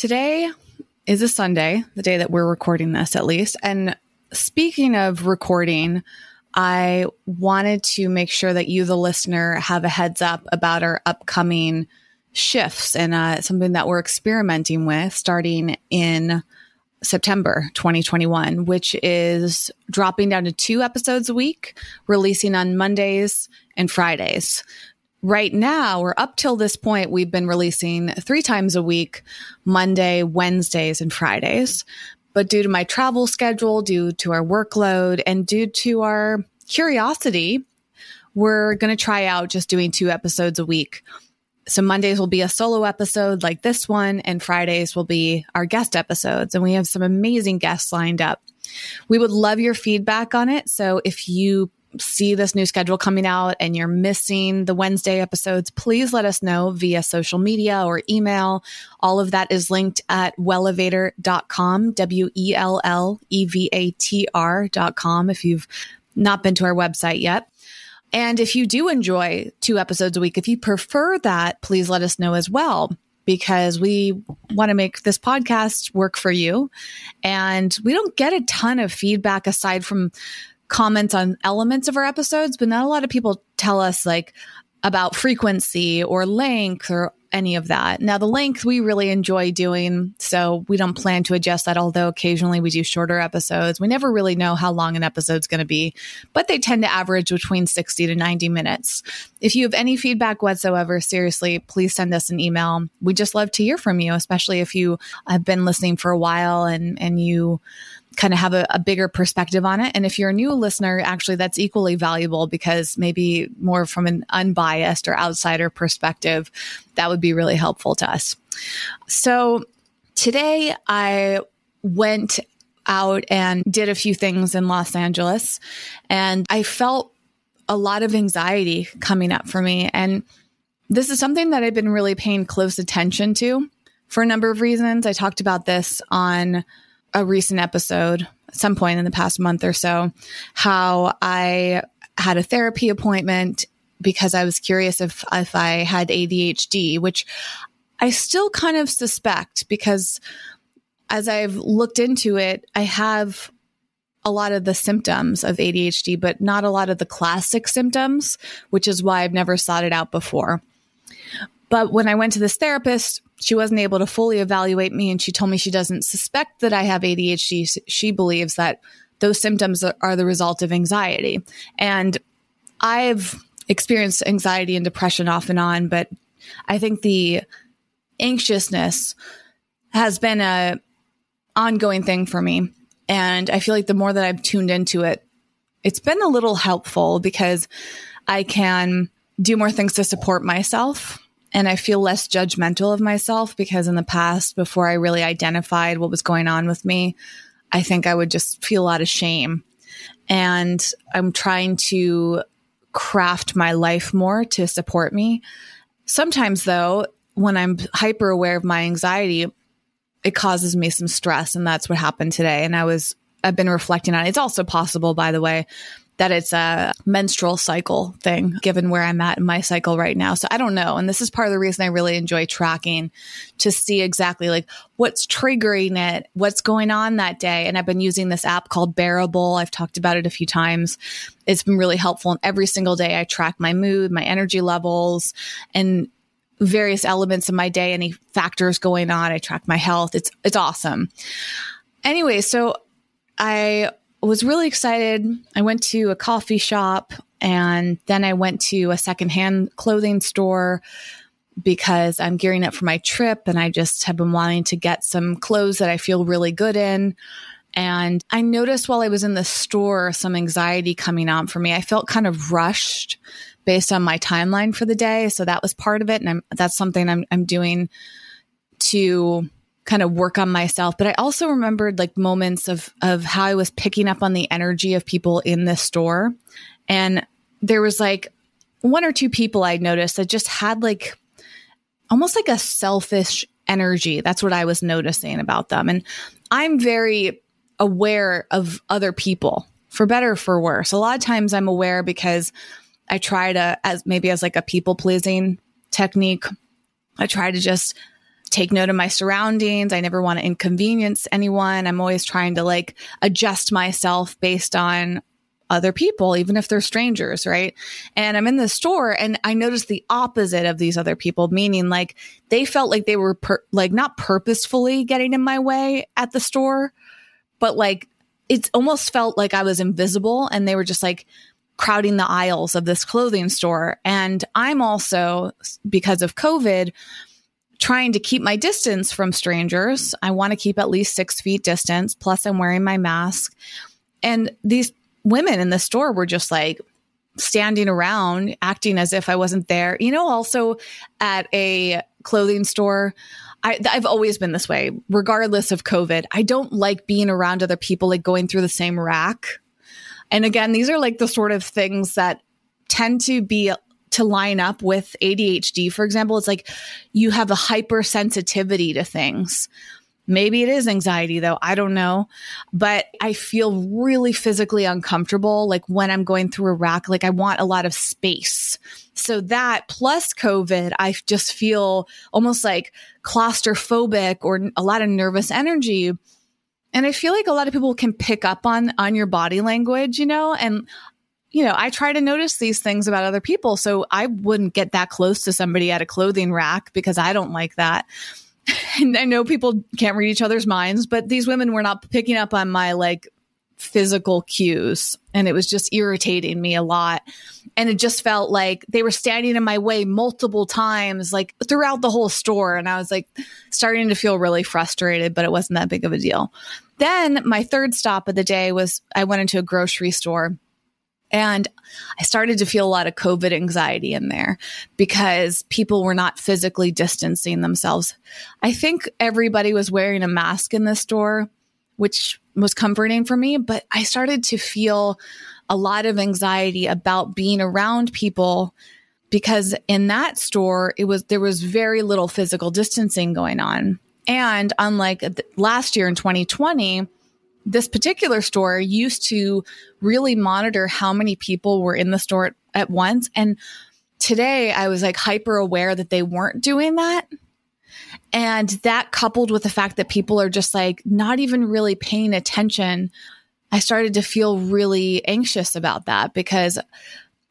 Today is a Sunday, the day that we're recording this at least. And speaking of recording, I wanted to make sure that you, the listener, have a heads up about our upcoming shifts and uh, something that we're experimenting with starting in September 2021, which is dropping down to two episodes a week, releasing on Mondays and Fridays right now, or up till this point, we've been releasing three times a week Monday, Wednesdays, and Fridays. But due to my travel schedule, due to our workload, and due to our curiosity, we're going to try out just doing two episodes a week. So Mondays will be a solo episode like this one, and Fridays will be our guest episodes. And we have some amazing guests lined up. We would love your feedback on it. So if you see this new schedule coming out and you're missing the Wednesday episodes, please let us know via social media or email. All of that is linked at wellevatr.com, W E L L E V A T R.com if you've not been to our website yet. And if you do enjoy two episodes a week, if you prefer that, please let us know as well because we want to make this podcast work for you. And we don't get a ton of feedback aside from comments on elements of our episodes, but not a lot of people tell us like about frequency or length or any of that. Now, the length we really enjoy doing, so we don't plan to adjust that, although occasionally we do shorter episodes. We never really know how long an episode's going to be, but they tend to average between 60 to 90 minutes. If you have any feedback whatsoever, seriously, please send us an email. We just love to hear from you, especially if you have been listening for a while and, and you kind of have a, a, bigger perspective on it. And if you're a new listener, actually, that's equally valuable because maybe more from an unbiased or outsider perspective, that would be really helpful to us. So today I went out and did a few things in Los Angeles and I felt a lot of anxiety coming up for me. And this is something that I've been really paying close attention to for a number of reasons. I talked about this on a recent episode some point in the past month or so how I had a therapy appointment because I was curious if if I had ADHD, which I still kind of suspect because as I've looked into it, I have a lot of the symptoms of ADHD, but not a lot of the classic symptoms, which is why I've never sought it out before. But when I went to this therapist, she wasn't able to fully evaluate me and she told me she doesn't suspect that I have ADHD. She believes that those symptoms are the result of anxiety. And I've experienced anxiety and depression off and on, but I think the anxiousness has been a ongoing thing for me. And I feel like the more that I've tuned into it, it's been a little helpful because I can do more things to support myself and I feel less judgmental of myself because in the past, before I really identified what was going on with me, I think I would just feel a lot of shame. And I'm trying to craft my life more to support me. Sometimes, though, when I'm hyper aware of my anxiety, it causes me some stress. And that's what happened today. And I was, I've been reflecting on it. It's also possible, by the way, that it's a menstrual cycle thing, given where I'm at in my cycle right now. So I don't know. And this is part of the reason I really enjoy tracking to see exactly like what's triggering it, what's going on that day. And I've been using this app called Bearable. I've talked about it a few times. It's been really helpful. And every single day I track my mood, my energy levels, and various elements of my day, any factors going on. I track my health. It's, it's awesome. Anyway, so I was really excited. I went to a coffee shop and then I went to a secondhand clothing store because I'm gearing up for my trip and I just have been wanting to get some clothes that I feel really good in. And I noticed while I was in the store some anxiety coming on for me. I felt kind of rushed based on my timeline for the day. So that was part of it. And I'm, that's something I'm, I'm doing to kind of work on myself. But I also remembered like moments of, of how I was picking up on the energy of people in this store. And there was like one or two people I noticed that just had like almost like a selfish energy. That's what I was noticing about them. And I'm very aware of other people for better for worse. A lot of times I'm aware because I try to as maybe as like a people pleasing technique. I try to just take note of my surroundings. I never want to inconvenience anyone. I'm always trying to like adjust myself based on other people, even if they're strangers, right? And I'm in the store and I noticed the opposite of these other people, meaning like they felt like they were per- like not purposefully getting in my way at the store, but like it almost felt like I was invisible and they were just like crowding the aisles of this clothing store. And I'm also, because of COVID, trying to keep my distance from strangers. I want to keep at least six feet distance. Plus, I'm wearing my mask. And these women in the store were just like standing around, acting as if I wasn't there. You know, also at a clothing store, I, I've always been this way, regardless of COVID. I don't like being around other people, like going through the same rack. And again, these are like the sort of things that tend to be to line up with ADHD, for example. It's like you have a hypersensitivity to things. Maybe it is anxiety though. I don't know. But I feel really physically uncomfortable. Like when I'm going through a rack, like I want a lot of space. So that plus COVID, I just feel almost like claustrophobic or a lot of nervous energy. And I feel like a lot of people can pick up on, on your body language, you know, and you know, I try to notice these things about other people. So I wouldn't get that close to somebody at a clothing rack because I don't like that. And I know people can't read each other's minds, but these women were not picking up on my like physical cues. And it was just irritating me a lot. And it just felt like they were standing in my way multiple times like throughout the whole store. And i was like starting to feel really frustrated but it wasn't that big of a deal. Then my third stop of the day was i went into a grocery store and I started to feel a lot of COVID anxiety in there because people were not physically distancing themselves. I think everybody was wearing a mask in the store, which was comforting for me, but I started to feel a lot of anxiety about being around people because in that store it was there was very little physical distancing going on. And unlike last year in 2020, this particular store used to really monitor how many people were in the store at, at once. And today I was like hyper aware that they weren't doing that. And that coupled with the fact that people are just like not even really paying attention, I started to feel really anxious about that because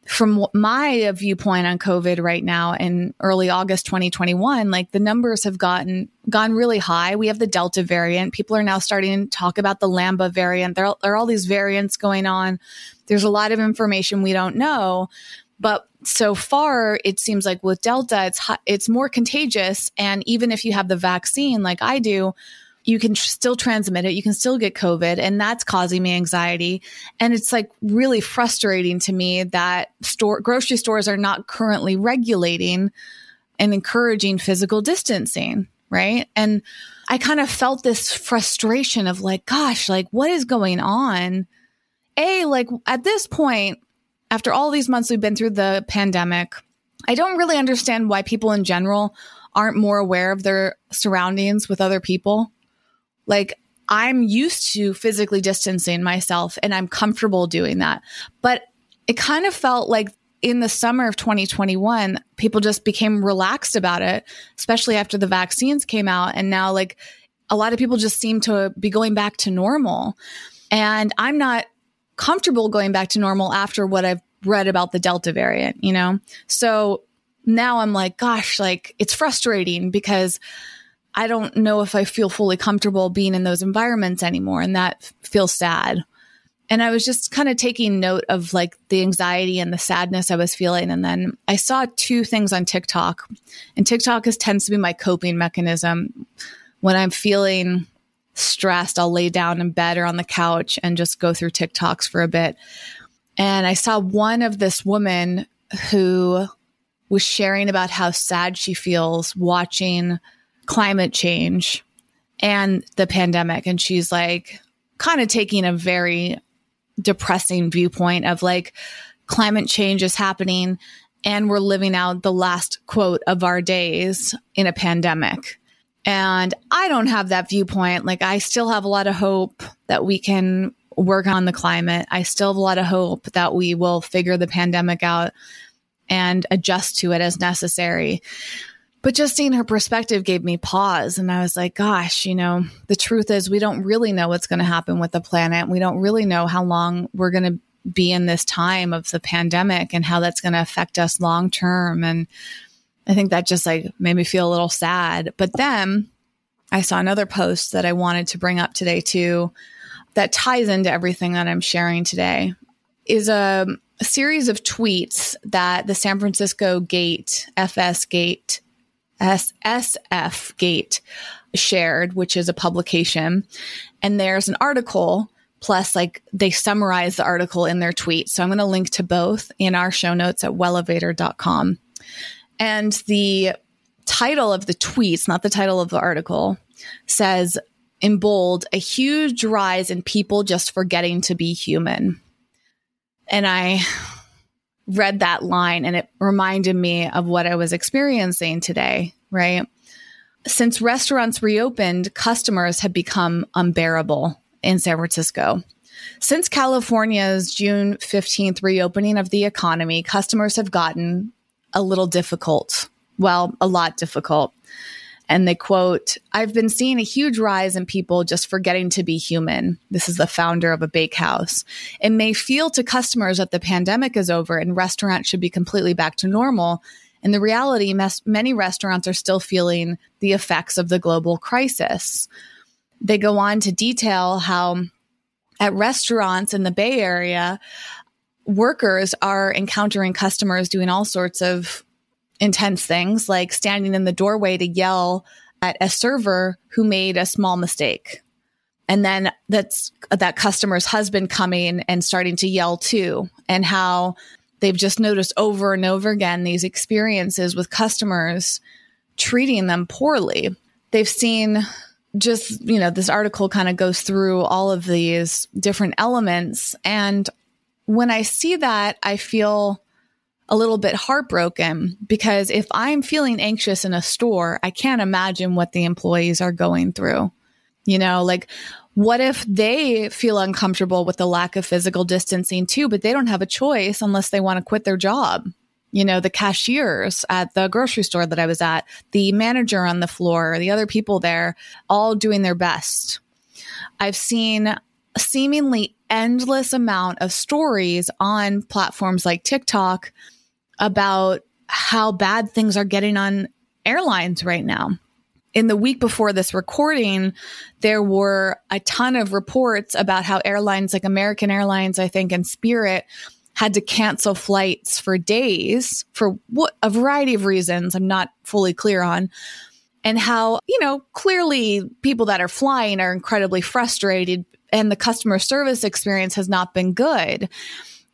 from my viewpoint on COVID right now in early August 2021, like the numbers have gotten gone really high. We have the Delta variant. People are now starting to talk about the Lambda variant. There are, there are all these variants going on. There's a lot of information we don't know, but so far it seems like with Delta, it's it's more contagious. And even if you have the vaccine, like I do, you can tr- still transmit it. You can still get COVID. And that's causing me anxiety. And it's like really frustrating to me that store, grocery stores are not currently regulating and encouraging physical distancing. Right. And I kind of felt this frustration of like, gosh, like what is going on? A, like at this point, after all these months we've been through the pandemic, I don't really understand why people in general aren't more aware of their surroundings with other people. Like I'm used to physically distancing myself and I'm comfortable doing that. But it kind of felt like in the summer of 2021, people just became relaxed about it, especially after the vaccines came out. And now, like, a lot of people just seem to be going back to normal. And I'm not comfortable going back to normal after what I've read about the Delta variant, you know? So now I'm like, gosh, like, it's frustrating because I don't know if I feel fully comfortable being in those environments anymore. And that feels sad. And I was just kind of taking note of like the anxiety and the sadness I was feeling. And then I saw two things on TikTok. And TikTok is, tends to be my coping mechanism. When I'm feeling stressed, I'll lay down in bed or on the couch and just go through TikToks for a bit. And I saw one of this woman who was sharing about how sad she feels watching climate change and the pandemic. And she's like, kind of taking a very depressing viewpoint of like, climate change is happening and we're living out the last quote of our days in a pandemic. And I don't have that viewpoint. Like, I still have a lot of hope that we can work on the climate. I still have a lot of hope that we will figure the pandemic out and adjust to it as necessary. But just seeing her perspective gave me pause. And I was like, gosh, you know, the truth is, we don't really know what's going to happen with the planet. We don't really know how long we're going to be in this time of the pandemic and how that's going to affect us long term. And I think that just like made me feel a little sad. But then I saw another post that I wanted to bring up today too that ties into everything that I'm sharing today is a, a series of tweets that the San Francisco Gate, FS Gate, SSF Gate shared, which is a publication. And there's an article plus like they summarize the article in their tweet. So I'm going to link to both in our show notes at wellevatr.com. And the title of the tweets, not the title of the article, says in bold, a huge rise in people just forgetting to be human. And I read that line and it reminded me of what I was experiencing today, right? Since restaurants reopened, customers have become unbearable in San Francisco. Since California's June 15th reopening of the economy, customers have gotten a little difficult. Well, a lot difficult. And they quote, I've been seeing a huge rise in people just forgetting to be human. This is the founder of a bakehouse. It may feel to customers that the pandemic is over and restaurants should be completely back to normal. In the reality, many restaurants are still feeling the effects of the global crisis. They go on to detail how at restaurants in the Bay Area, workers are encountering customers doing all sorts of intense things like standing in the doorway to yell at a server who made a small mistake. And then that's that customer's husband coming and starting to yell too, and how they've just noticed over and over again these experiences with customers treating them poorly. They've seen just, you know, this article kind of goes through all of these different elements. And when I see that, I feel a little bit heartbroken because if I'm feeling anxious in a store, I can't imagine what the employees are going through. You know, like what if they feel uncomfortable with the lack of physical distancing too, but they don't have a choice unless they want to quit their job? You know, the cashiers at the grocery store that I was at, the manager on the floor, the other people there, all doing their best. I've seen seemingly endless amount of stories on platforms like TikTok about how bad things are getting on airlines right now. In the week before this recording, there were a ton of reports about how airlines like American Airlines, I think, and Spirit had to cancel flights for days for what a variety of reasons I'm not fully clear on. And how, you know, clearly people that are flying are incredibly frustrated and the customer service experience has not been good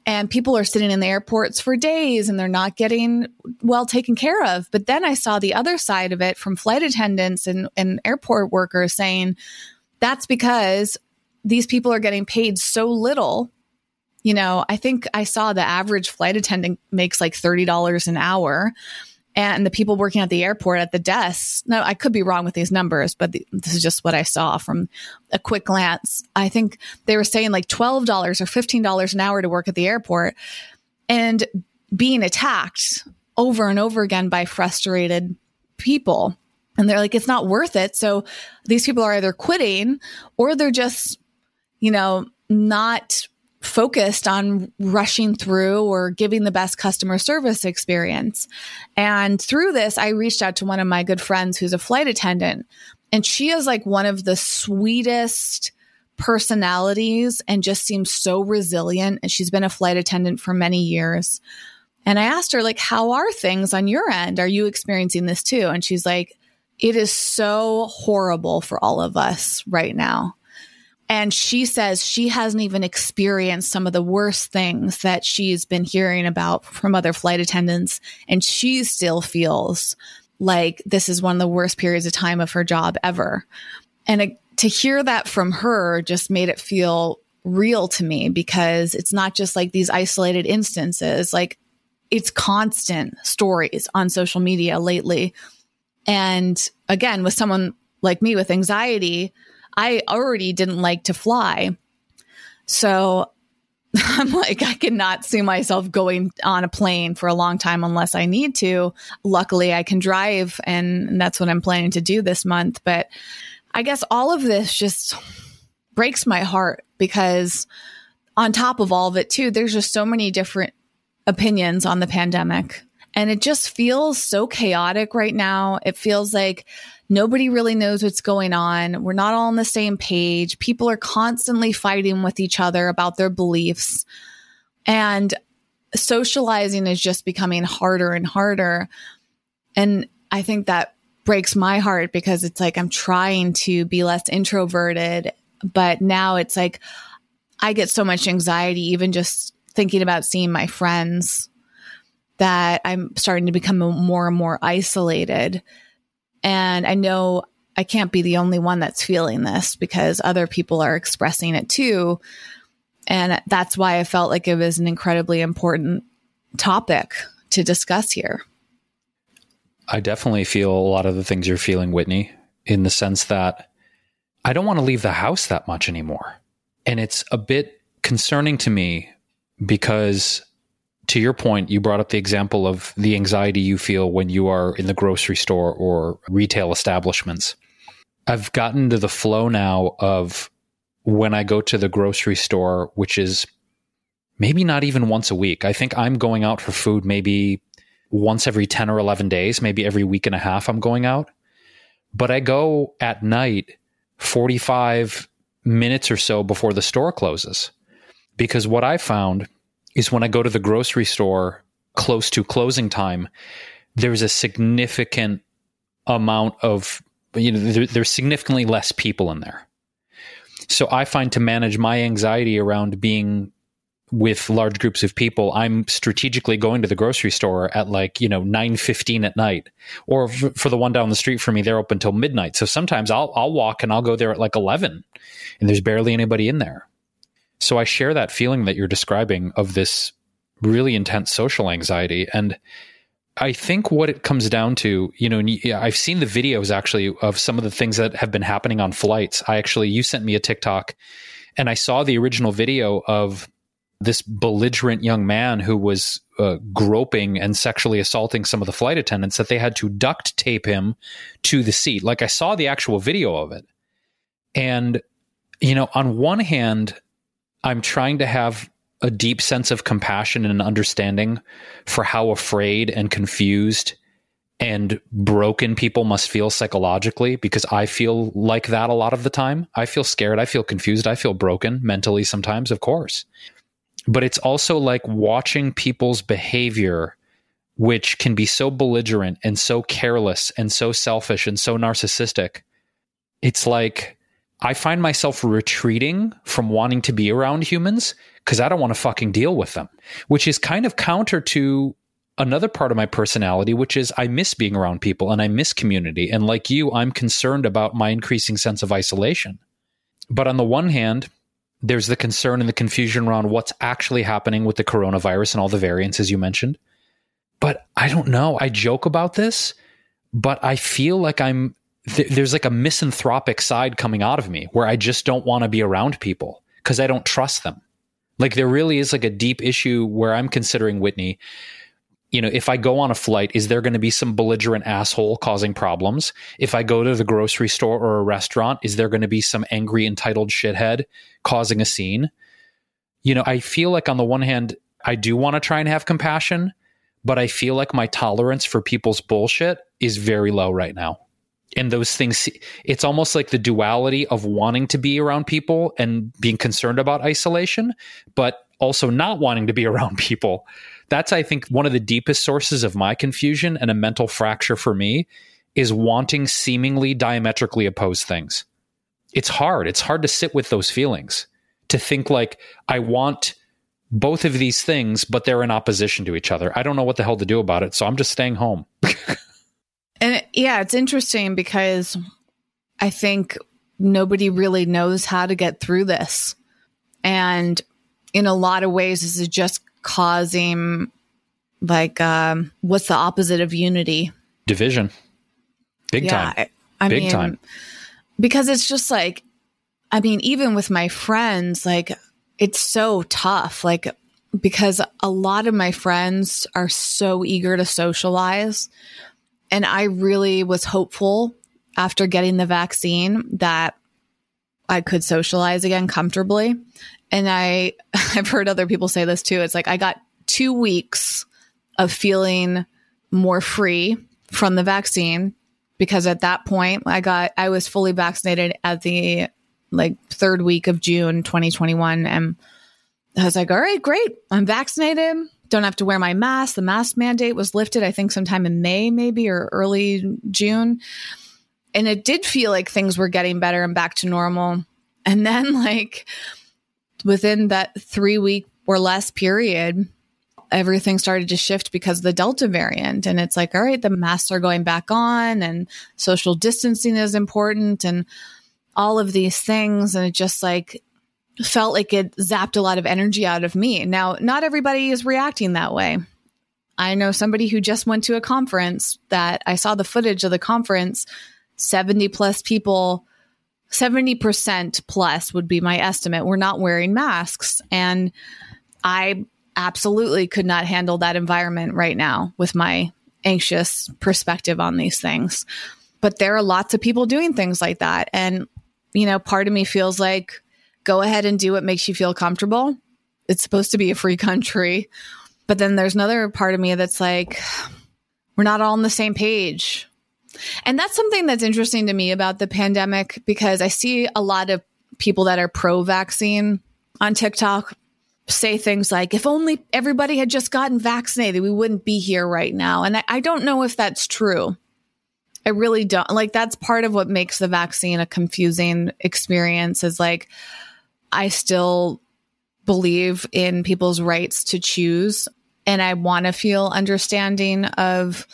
and people are sitting in the airports for days and they're not getting well taken care of. But then I saw the other side of it from flight attendants and, and airport workers saying that's because these people are getting paid so little. You know, I think I saw the average flight attendant makes like $30 an hour and the people working at the airport at the desks. No, I could be wrong with these numbers, but the, this is just what I saw from a quick glance. I think they were saying like $12 or $15 an hour to work at the airport and being attacked over and over again by frustrated people. And they're like, it's not worth it. So these people are either quitting or they're just, you know, not focused on rushing through or giving the best customer service experience. And through this, I reached out to one of my good friends who's a flight attendant, and she is like one of the sweetest personalities and just seems so resilient. And she's been a flight attendant for many years. And I asked her, like, how are things on your end? Are you experiencing this too? And she's like, it is so horrible for all of us right now And she says she hasn't even experienced some of the worst things that she's been hearing about from other flight attendants. And she still feels like this is one of the worst periods of time of her job ever. And it, to hear that from her just made it feel real to me because it's not just like these isolated instances. Like it's constant stories on social media lately. And again, with someone like me with anxiety, I already didn't like to fly. So I'm like, I cannot see myself going on a plane for a long time unless I need to. Luckily, I can drive, and that's what I'm planning to do this month. But I guess all of this just breaks my heart because, on top of all of it, too, there's just so many different opinions on the pandemic. And it just feels so chaotic right now. It feels like nobody really knows what's going on. We're not all on the same page. People are constantly fighting with each other about their beliefs. And socializing is just becoming harder and harder. And I think that breaks my heart because it's like I'm trying to be less introverted, but now it's like I get so much anxiety even just thinking about seeing my friends that I'm starting to become more and more isolated. And I know I can't be the only one that's feeling this because other people are expressing it too. And that's why I felt like it was an incredibly important topic to discuss here. I definitely feel a lot of the things you're feeling, Whitney, in the sense that I don't want to leave the house that much anymore. And it's a bit concerning to me because to your point, you brought up the example of the anxiety you feel when you are in the grocery store or retail establishments. I've gotten to the flow now of when I go to the grocery store, which is maybe not even once a week. I think I'm going out for food maybe once every 10 or 11 days, maybe every week and a half I'm going out. But I go at night 45 minutes or so before the store closes. Because what I found is when I go to the grocery store close to closing time, there's a significant amount of, you know, there, there's significantly less people in there. So I find to manage my anxiety around being with large groups of people, I'm strategically going to the grocery store at like, you know, 9:15 at night. Or f- for the one down the street from me, they're open till midnight. So sometimes I'll I'll walk and I'll go there at like 11 and there's barely anybody in there. So I share that feeling that you're describing of this really intense social anxiety. And I think what it comes down to, you know, I've seen the videos actually of some of the things that have been happening on flights. I actually, you sent me a TikTok and I saw the original video of this belligerent young man who was uh, groping and sexually assaulting some of the flight attendants that they had to duct tape him to the seat. Like I saw the actual video of it. And, you know, on one hand, I'm trying to have a deep sense of compassion and understanding for how afraid and confused and broken people must feel psychologically because I feel like that a lot of the time. I feel scared, I feel confused, I feel broken mentally sometimes, of course. But it's also like watching people's behavior which can be so belligerent and so careless and so selfish and so narcissistic. It's like I find myself retreating from wanting to be around humans because I don't want to fucking deal with them, which is kind of counter to another part of my personality, which is I miss being around people and I miss community. And like you, I'm concerned about my increasing sense of isolation. But on the one hand, there's the concern and the confusion around what's actually happening with the coronavirus and all the variants, as you mentioned. But I don't know. I joke about this, but I feel like I'm th- there's like a misanthropic side coming out of me where I just don't want to be around people because I don't trust them. Like there really is like a deep issue where I'm considering Whitney. You know, if I go on a flight, is there going to be some belligerent asshole causing problems? If I go to the grocery store or a restaurant, is there going to be some angry, entitled shithead causing a scene? You know, I feel like on the one hand, I do want to try and have compassion, but I feel like my tolerance for people's bullshit is very low right now and those things it's almost like the duality of wanting to be around people and being concerned about isolation but also not wanting to be around people that's i think one of the deepest sources of my confusion and a mental fracture for me is wanting seemingly diametrically opposed things it's hard. It's hard to sit with those feelings, to think like, I want both of these things, but they're in opposition to each other. I don't know what the hell to do about it. So I'm just staying home. and yeah, it's interesting because I think nobody really knows how to get through this. And in a lot of ways, this is just causing like um, what's the opposite of unity? Division. Big yeah, time. I, I Big mean, time because it's just like, I mean, even with my friends, like it's so tough. Like, because a lot of my friends are so eager to socialize. And I really was hopeful after getting the vaccine that I could socialize again comfortably. And I, I've heard other people say this too. It's like I got two weeks of feeling more free from the vaccine because at that point I got I was fully vaccinated at the like third week of June 2021 and I was like, all right, great. I'm vaccinated. Don't have to wear my mask. The mask mandate was lifted, I think sometime in May, maybe, or early June. And it did feel like things were getting better and back to normal. And then, like, within that three week or less period, everything started to shift because of the Delta variant. And it's like, all right, the masks are going back on and social distancing is important and all of these things. And it just like felt like it zapped a lot of energy out of me. Now, not everybody is reacting that way. I know somebody who just went to a conference that I saw the footage of the conference, 70 plus people. 70% plus would be my estimate. We're not wearing masks. And I absolutely could not handle that environment right now with my anxious perspective on these things. But there are lots of people doing things like that. And, you know, part of me feels like go ahead and do what makes you feel comfortable. It's supposed to be a free country. But then there's another part of me that's like, we're not all on the same page. And that's something that's interesting to me about the pandemic because I see a lot of people that are pro vaccine on TikTok say things like, if only everybody had just gotten vaccinated, we wouldn't be here right now. And I, I, don't know if that's true. I really don't. Like, that's part of what makes the vaccine a confusing experience is like, I still believe in people's rights to choose. And I want to feel understanding of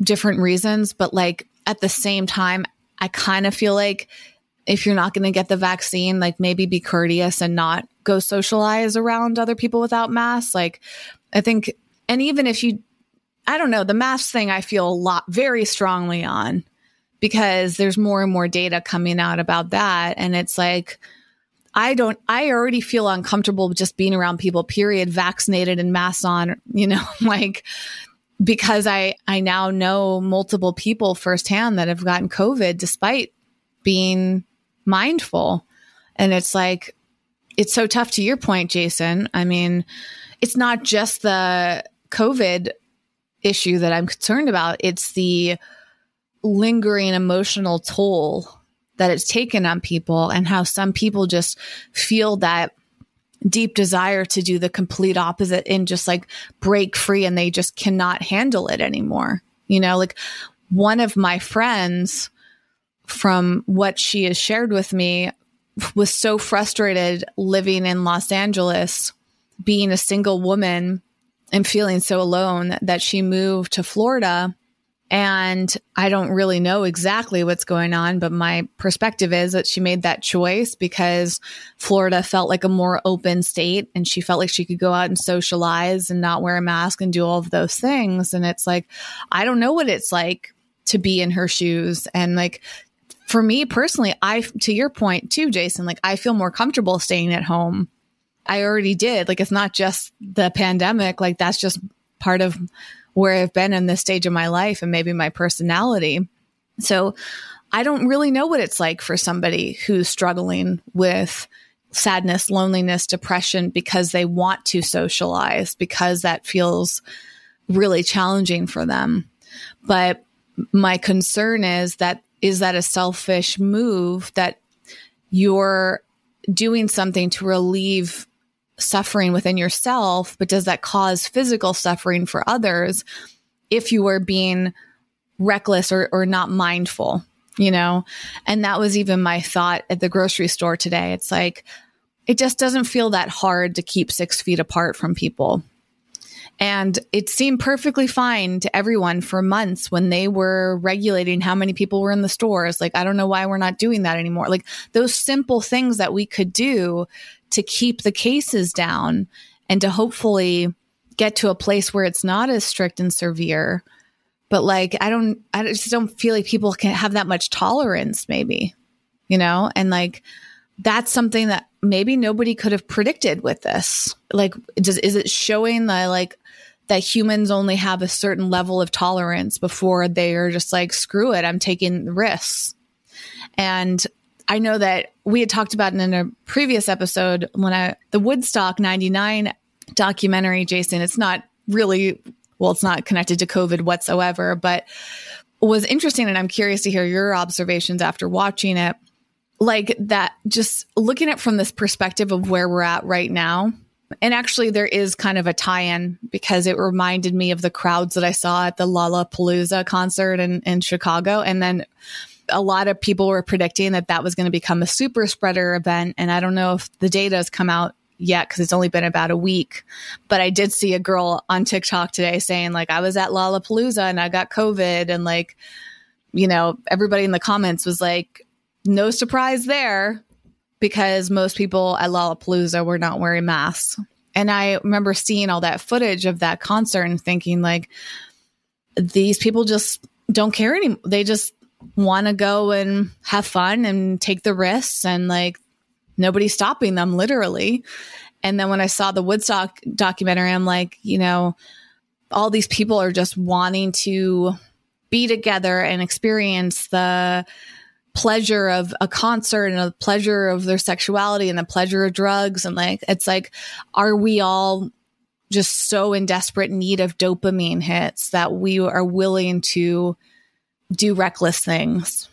different reasons. But like, at the same time, I kind of feel like if you're not going to get the vaccine, like maybe be courteous and not go socialize around other people without masks. Like, I think, and even if you, I don't know, the mask thing, I feel a lot very strongly on because there's more and more data coming out about that. And it's like, I don't, I already feel uncomfortable just being around people, period, vaccinated and masks on, you know, like, because I, I now know multiple people firsthand that have gotten COVID despite being mindful. And it's like, it's so tough to your point, Jason. I mean, it's not just the COVID issue that I'm concerned about, it's the lingering emotional toll that it's taken on people and how some people just feel that deep desire to do the complete opposite and just like break free and they just cannot handle it anymore. You know, like one of my friends from what she has shared with me was so frustrated living in Los Angeles, being a single woman and feeling so alone that she moved to Florida. And I don't really know exactly what's going on, but my perspective is that she made that choice because Florida felt like a more open state and she felt like she could go out and socialize and not wear a mask and do all of those things. And it's like, I don't know what it's like to be in her shoes and like for me personally, I, to your point too, Jason, like I feel more comfortable staying at home. I already did. Like it's not just the pandemic. Like that's just part of where I've been in this stage of my life and maybe my personality. So I don't really know what it's like for somebody who's struggling with sadness, loneliness, depression because they want to socialize, because that feels really challenging for them. But my concern is that is that a selfish move that you're doing something to relieve suffering within yourself, but does that cause physical suffering for others if you are being reckless or, or not mindful you know? And that was even my thought at the grocery store today. It's like, it just doesn't feel that hard to keep six feet apart from people. And it seemed perfectly fine to everyone for months when they were regulating how many people were in the stores. Like, I don't know why we're not doing that anymore. Like, those simple things that we could do to keep the cases down and to hopefully get to a place where it's not as strict and severe. But like, I don't, I just don't feel like people can have that much tolerance, maybe, you know? And like, that's something that maybe nobody could have predicted with this. Like, does, is it showing that like that humans only have a certain level of tolerance before they are just like, screw it, I'm taking risks. And I know that we had talked about in a previous episode when I, the Woodstock 99 documentary, Jason, it's not really, well, it's not connected to COVID whatsoever, but was interesting. And I'm curious to hear your observations after watching it. Like that, just looking at from this perspective of where we're at right now, and actually, there is kind of a tie in because it reminded me of the crowds that I saw at the Lollapalooza concert in, in Chicago. And then a lot of people were predicting that that was going to become a super spreader event. And I don't know if the data has come out yet because it's only been about a week. But I did see a girl on TikTok today saying, like, I was at Lollapalooza and I got COVID. And, like, you know, everybody in the comments was like, no surprise there because most people at Lollapalooza were not wearing masks. And I remember seeing all that footage of that concert and thinking, like, these people just don't care anymore. They just want to go and have fun and take the risks, and like, nobody's stopping them, literally. And then when I saw the Woodstock documentary, I'm like, you know, all these people are just wanting to be together and experience the pleasure of a concert and the pleasure of their sexuality and the pleasure of drugs. And like it's like are we all just so in desperate need of dopamine hits that we are willing to do reckless things?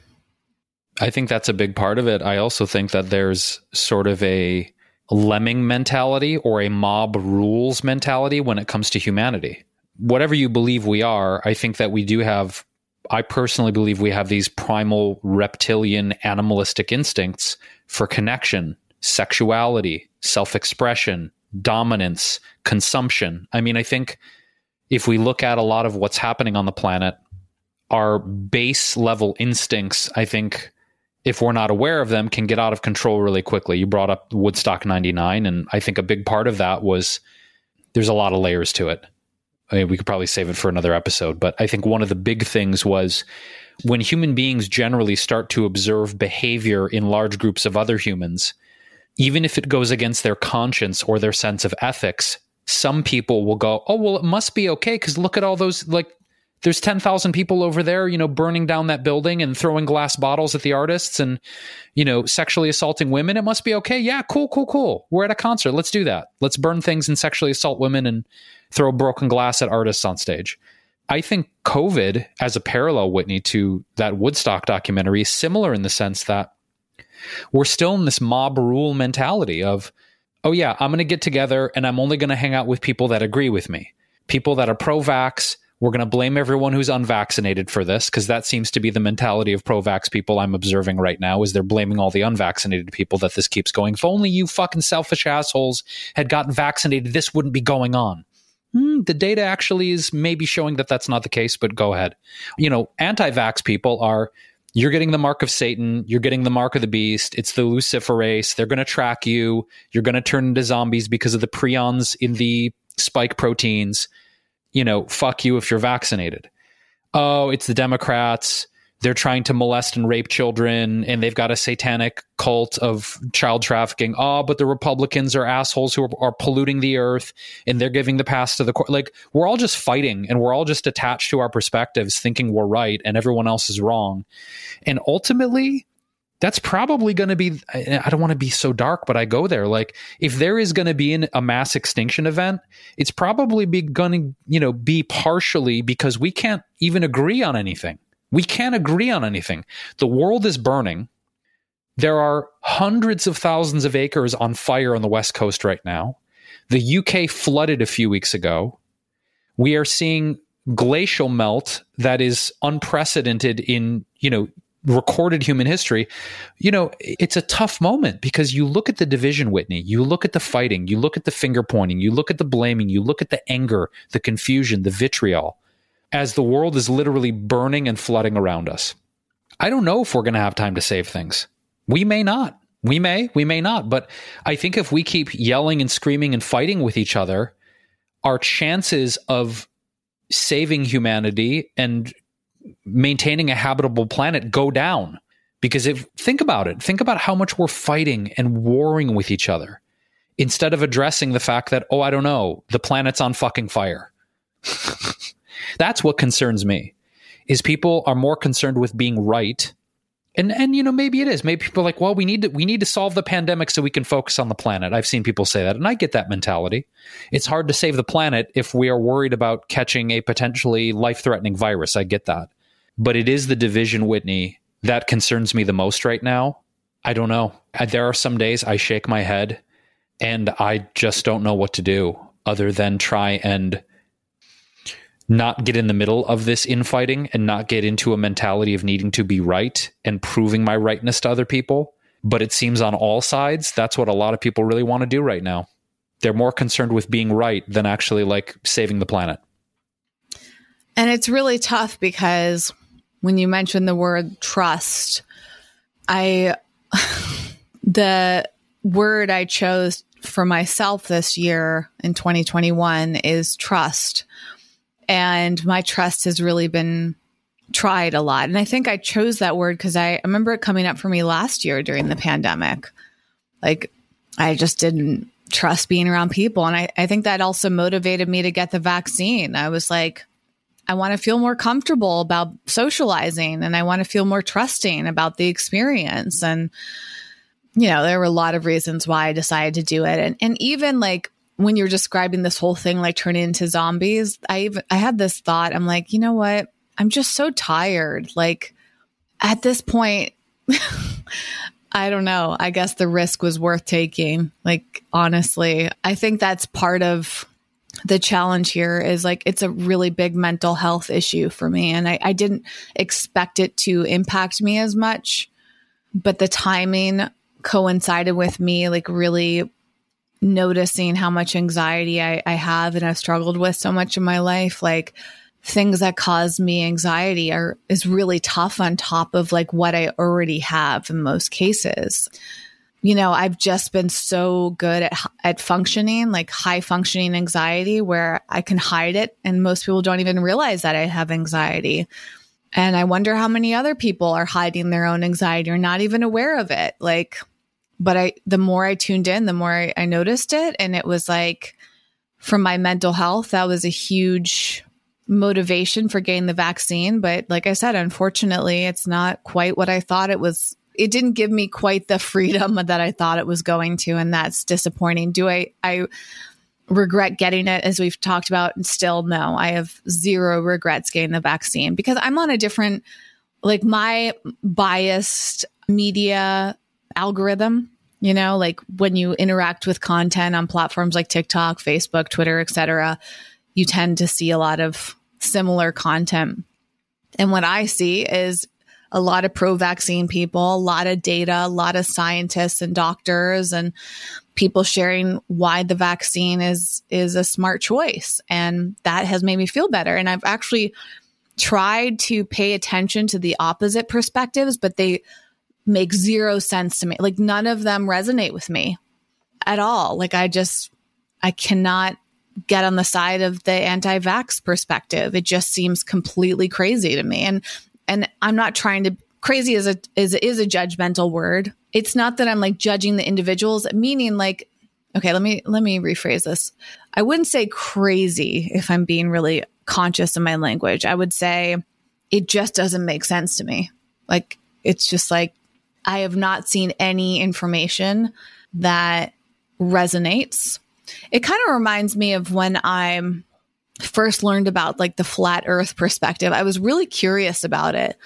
I think that's a big part of it. I also think that there's sort of a lemming mentality or a mob rules mentality when it comes to humanity. Whatever you believe we are i think that we do have I personally believe we have these primal reptilian animalistic instincts for connection, sexuality, self expression, dominance, consumption. I mean, I think if we look at a lot of what's happening on the planet, our base level instincts, I think, if we're not aware of them, can get out of control really quickly. You brought up Woodstock 99, and I think a big part of that was there's a lot of layers to it. I mean, we could probably save it for another episode, but I think one of the big things was when human beings generally start to observe behavior in large groups of other humans, even if it goes against their conscience or their sense of ethics, some people will go, "Oh, well, it must be okay because look at all those like there's 10,000 people over there, you know, burning down that building and throwing glass bottles at the artists and, you know, sexually assaulting women. It must be okay. Yeah, cool, cool, cool. We're at a concert. Let's do that. Let's burn things and sexually assault women and throw broken glass at artists on stage. I think COVID, as a parallel, Whitney, to that Woodstock documentary, is similar in the sense that we're still in this mob rule mentality of, oh, yeah, I'm going to get together and I'm only going to hang out with people that agree with me, people that are pro vax. We're going to blame everyone who's unvaccinated for this because that seems to be the mentality of pro vax people I'm observing right now is they're blaming all the unvaccinated people that this keeps going. If only you fucking selfish assholes had gotten vaccinated, this wouldn't be going on hmm, the data actually is maybe showing that that's not the case, but go ahead. You know, anti vax people are you're getting the mark of Satan, you're getting the mark of the beast, it's the luciferase, they're going to track you, you're going to turn into zombies because of the prions in the spike proteins. You know, fuck you if you're vaccinated. Oh, it's the Democrats they're trying to molest and rape children and they've got a satanic cult of child trafficking. Oh, but the Republicans are assholes who are, are, polluting the earth and they're giving the pass to the court. Like, we're all just fighting and we're all just attached to our perspectives, thinking we're right and everyone else is wrong. And ultimately, that's probably going to be i don't want to be so dark but i go there like if there is going to be an, a mass extinction event it's probably going to you know be partially because we can't even agree on anything we can't agree on anything. The world is burning. There are hundreds of thousands of acres on fire on the West Coast right now. The UK flooded a few weeks ago. We are seeing glacial melt that is unprecedented in, you know, recorded human history, you know, it's a tough moment because you look at the division, Whitney, you look at the fighting, you look at the finger pointing, you look at the blaming, you look at the anger, the confusion, the vitriol, as the world is literally burning and flooding around us. I don't know if we're going to have time to save things. We may not. We may, we may not. But I think if we keep yelling and screaming and fighting with each other, our chances of saving humanity and maintaining a habitable planet go down. Because if think about it, think about how much we're fighting and warring with each other instead of addressing the fact that, oh, I don't know, the planet's on fucking fire. That's what concerns me. Is people are more concerned with being right. And and you know, maybe it is. Maybe people are like, well, we need to we need to solve the pandemic so we can focus on the planet. I've seen people say that, and I get that mentality. It's hard to save the planet if we are worried about catching a potentially life-threatening virus. I get that but it is the division, Whitney, that concerns me the most right now. I don't know. There are some days I shake my head and I just don't know what to do other than try and not get in the middle of this infighting and not get into a mentality of needing to be right and proving my rightness to other people. But it seems on all sides, that's what a lot of people really want to do right now. They're more concerned with being right than actually like saving the planet. And it's really tough because when you mention the word trust, I, the word I chose for myself this year in 2021 is trust. And my trust has really been tried a lot. And I think I chose that word because I remember it coming up for me last year during the pandemic. Like, I just didn't trust being around people. And I, I think that also motivated me to get the vaccine. I was like, I want to feel more comfortable about socializing and I want to feel more trusting about the experience. And, you know, there were a lot of reasons why I decided to do it. And, and even like when you're describing this whole thing, like turning into zombies, I even, I had this thought. I'm like, you know what? I'm just so tired. Like at this point, I don't know. I guess the risk was worth taking. Like, honestly, I think that's part of the challenge here is like it's a really big mental health issue for me and I, I, didn't expect it to impact me as much but the timing coincided with me like really noticing how much anxiety I, I have and i've struggled with so much in my life like things that cause me anxiety are is really tough on top of like what i already have in most cases you know, I've just been so good at at functioning, like high functioning anxiety where I can hide it and most people don't even realize that I have anxiety. And I wonder how many other people are hiding their own anxiety or not even aware of it. Like but I the more I tuned in, the more I, I noticed it and it was like from my mental health, that was a huge motivation for getting the vaccine, but like I said, unfortunately, it's not quite what I thought it was it didn't give me quite the freedom that I thought it was going to, and that's disappointing. Do I I regret getting it as we've talked about? And still, no. I have zero regrets getting the vaccine because I'm on a different like my biased media algorithm you know like when you interact with content on platforms like tiktok facebook twitter etc you tend to see a lot of similar content. And what i see is a lot of pro vaccine people, a lot of data, a lot of scientists and doctors and people sharing why the vaccine is is a smart choice. And that has made me feel better. And I've actually tried to pay attention to the opposite perspectives but they make zero sense to me. Like none of them resonate with me at all. Like I just I cannot get on the side of the anti-vax perspective. It just seems completely crazy to me. And and I'm not trying to crazy is a is is a judgmental word. It's not that I'm like judging the individuals, meaning like okay, let me let me rephrase this. I wouldn't say crazy if I'm being really conscious of my language. I would say it just doesn't make sense to me. Like it's just like I have not seen any information that resonates. It kind of reminds me of when I'm first learned about like the flat earth perspective, I was really curious about it.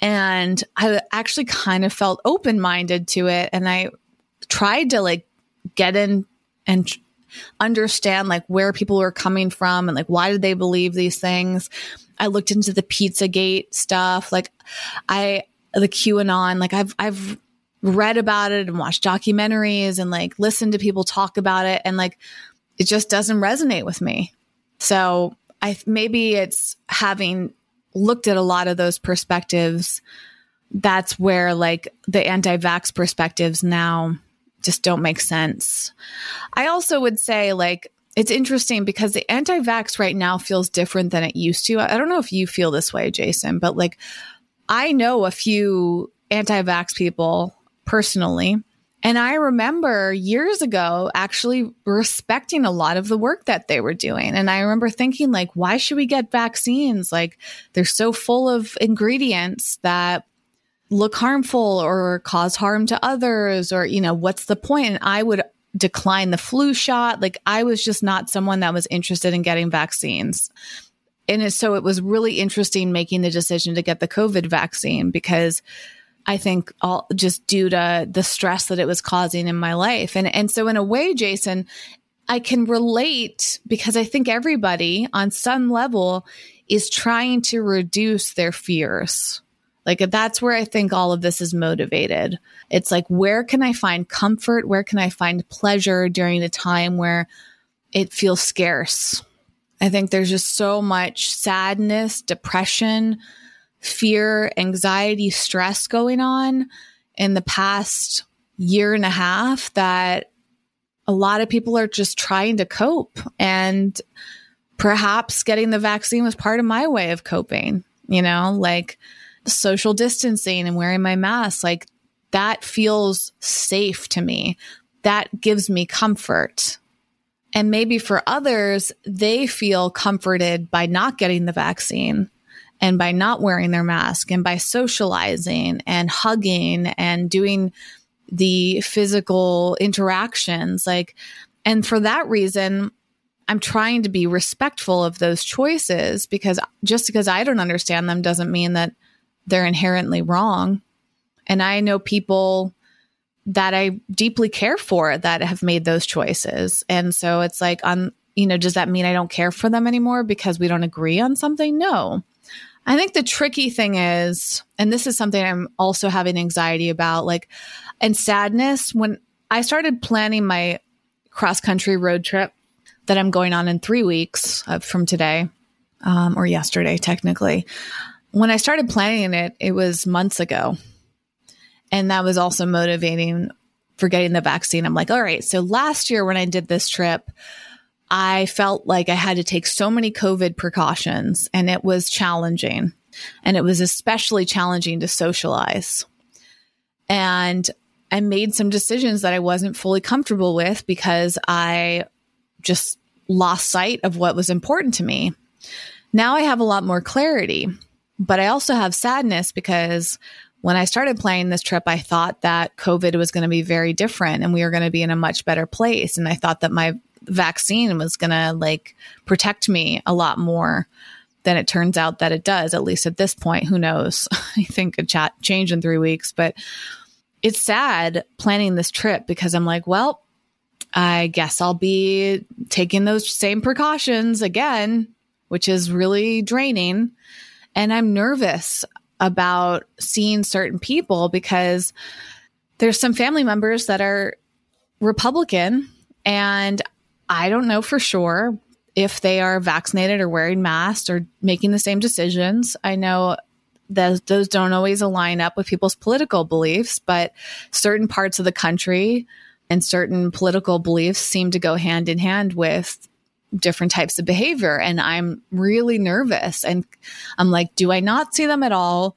And I actually kind of felt open minded to it. And I tried to like get in and understand like where people were coming from and like why did they believe these things. I looked into the Pizzagate stuff. Like I the QAnon. Like I've, I've read about it and watched documentaries and like listened to people talk about it. And like, it just doesn't resonate with me. So I, maybe it's having looked at a lot of those perspectives. That's where like the anti vax perspectives now just don't make sense. I also would say like, it's interesting because the anti vax right now feels different than it used to. I don't know if you feel this way, Jason, but like I know a few anti vax people personally. And I remember years ago actually respecting a lot of the work that they were doing. And I remember thinking, like, why should we get vaccines? Like, they're so full of ingredients that look harmful or cause harm to others, or, you know, what's the point? And I would decline the flu shot. Like, I was just not someone that was interested in getting vaccines. And so it was really interesting making the decision to get the COVID vaccine because I think all just due to the stress that it was causing in my life. And and so in a way, Jason, I can relate because I think everybody on some level is trying to reduce their fears. Like that's where I think all of this is motivated. It's like where can I find comfort? Where can I find pleasure during a time where it feels scarce? I think there's just so much sadness, depression, fear, anxiety, stress going on in the past year and a half that a lot of people are just trying to cope. And perhaps getting the vaccine was part of my way of coping, you know, like social distancing and wearing my mask. Like that feels safe to me. That gives me comfort. And maybe for others, they feel comforted by not getting the vaccine and by not wearing their mask and by socializing and hugging and doing the physical interactions. Like and for that reason i'm trying to be respectful of those choices because just because i don't understand them doesn't mean that they're inherently wrong. And i know people that i deeply care for that have made those choices and so it's like on you know does that mean i don't care for them anymore because we don't agree on something no I think the tricky thing is, and this is something I'm also having anxiety about, like, and sadness. When I started planning my cross country road trip that I'm going on in three weeks from today, um, or yesterday, technically, when I started planning it, it was months ago. And that was also motivating for getting the vaccine. I'm like, all right, so last year when I did this trip, I felt like I had to take so many COVID precautions and it was challenging. And it was especially challenging to socialize. And I made some decisions that I wasn't fully comfortable with because I just lost sight of what was important to me. Now I have a lot more clarity, but I also have sadness because when I started planning this trip, I thought that COVID was going to be very different and we were going to be in a much better place. And I thought that my vaccine was going to like protect me a lot more than it turns out that it does, at least at this point. Who knows? I think a chat change in three weeks, but it's sad planning this trip because I'm like, well, I guess I'll be taking those same precautions again, which is really draining. And I'm nervous about seeing certain people because there's some family members that are Republican and I don't know for sure if they are vaccinated or wearing masks or making the same decisions. I know that those don't always align up with people's political beliefs, but certain parts of the country and certain political beliefs seem to go hand in hand with different types of behavior. And I'm really nervous. And I'm like, do I not see them at all?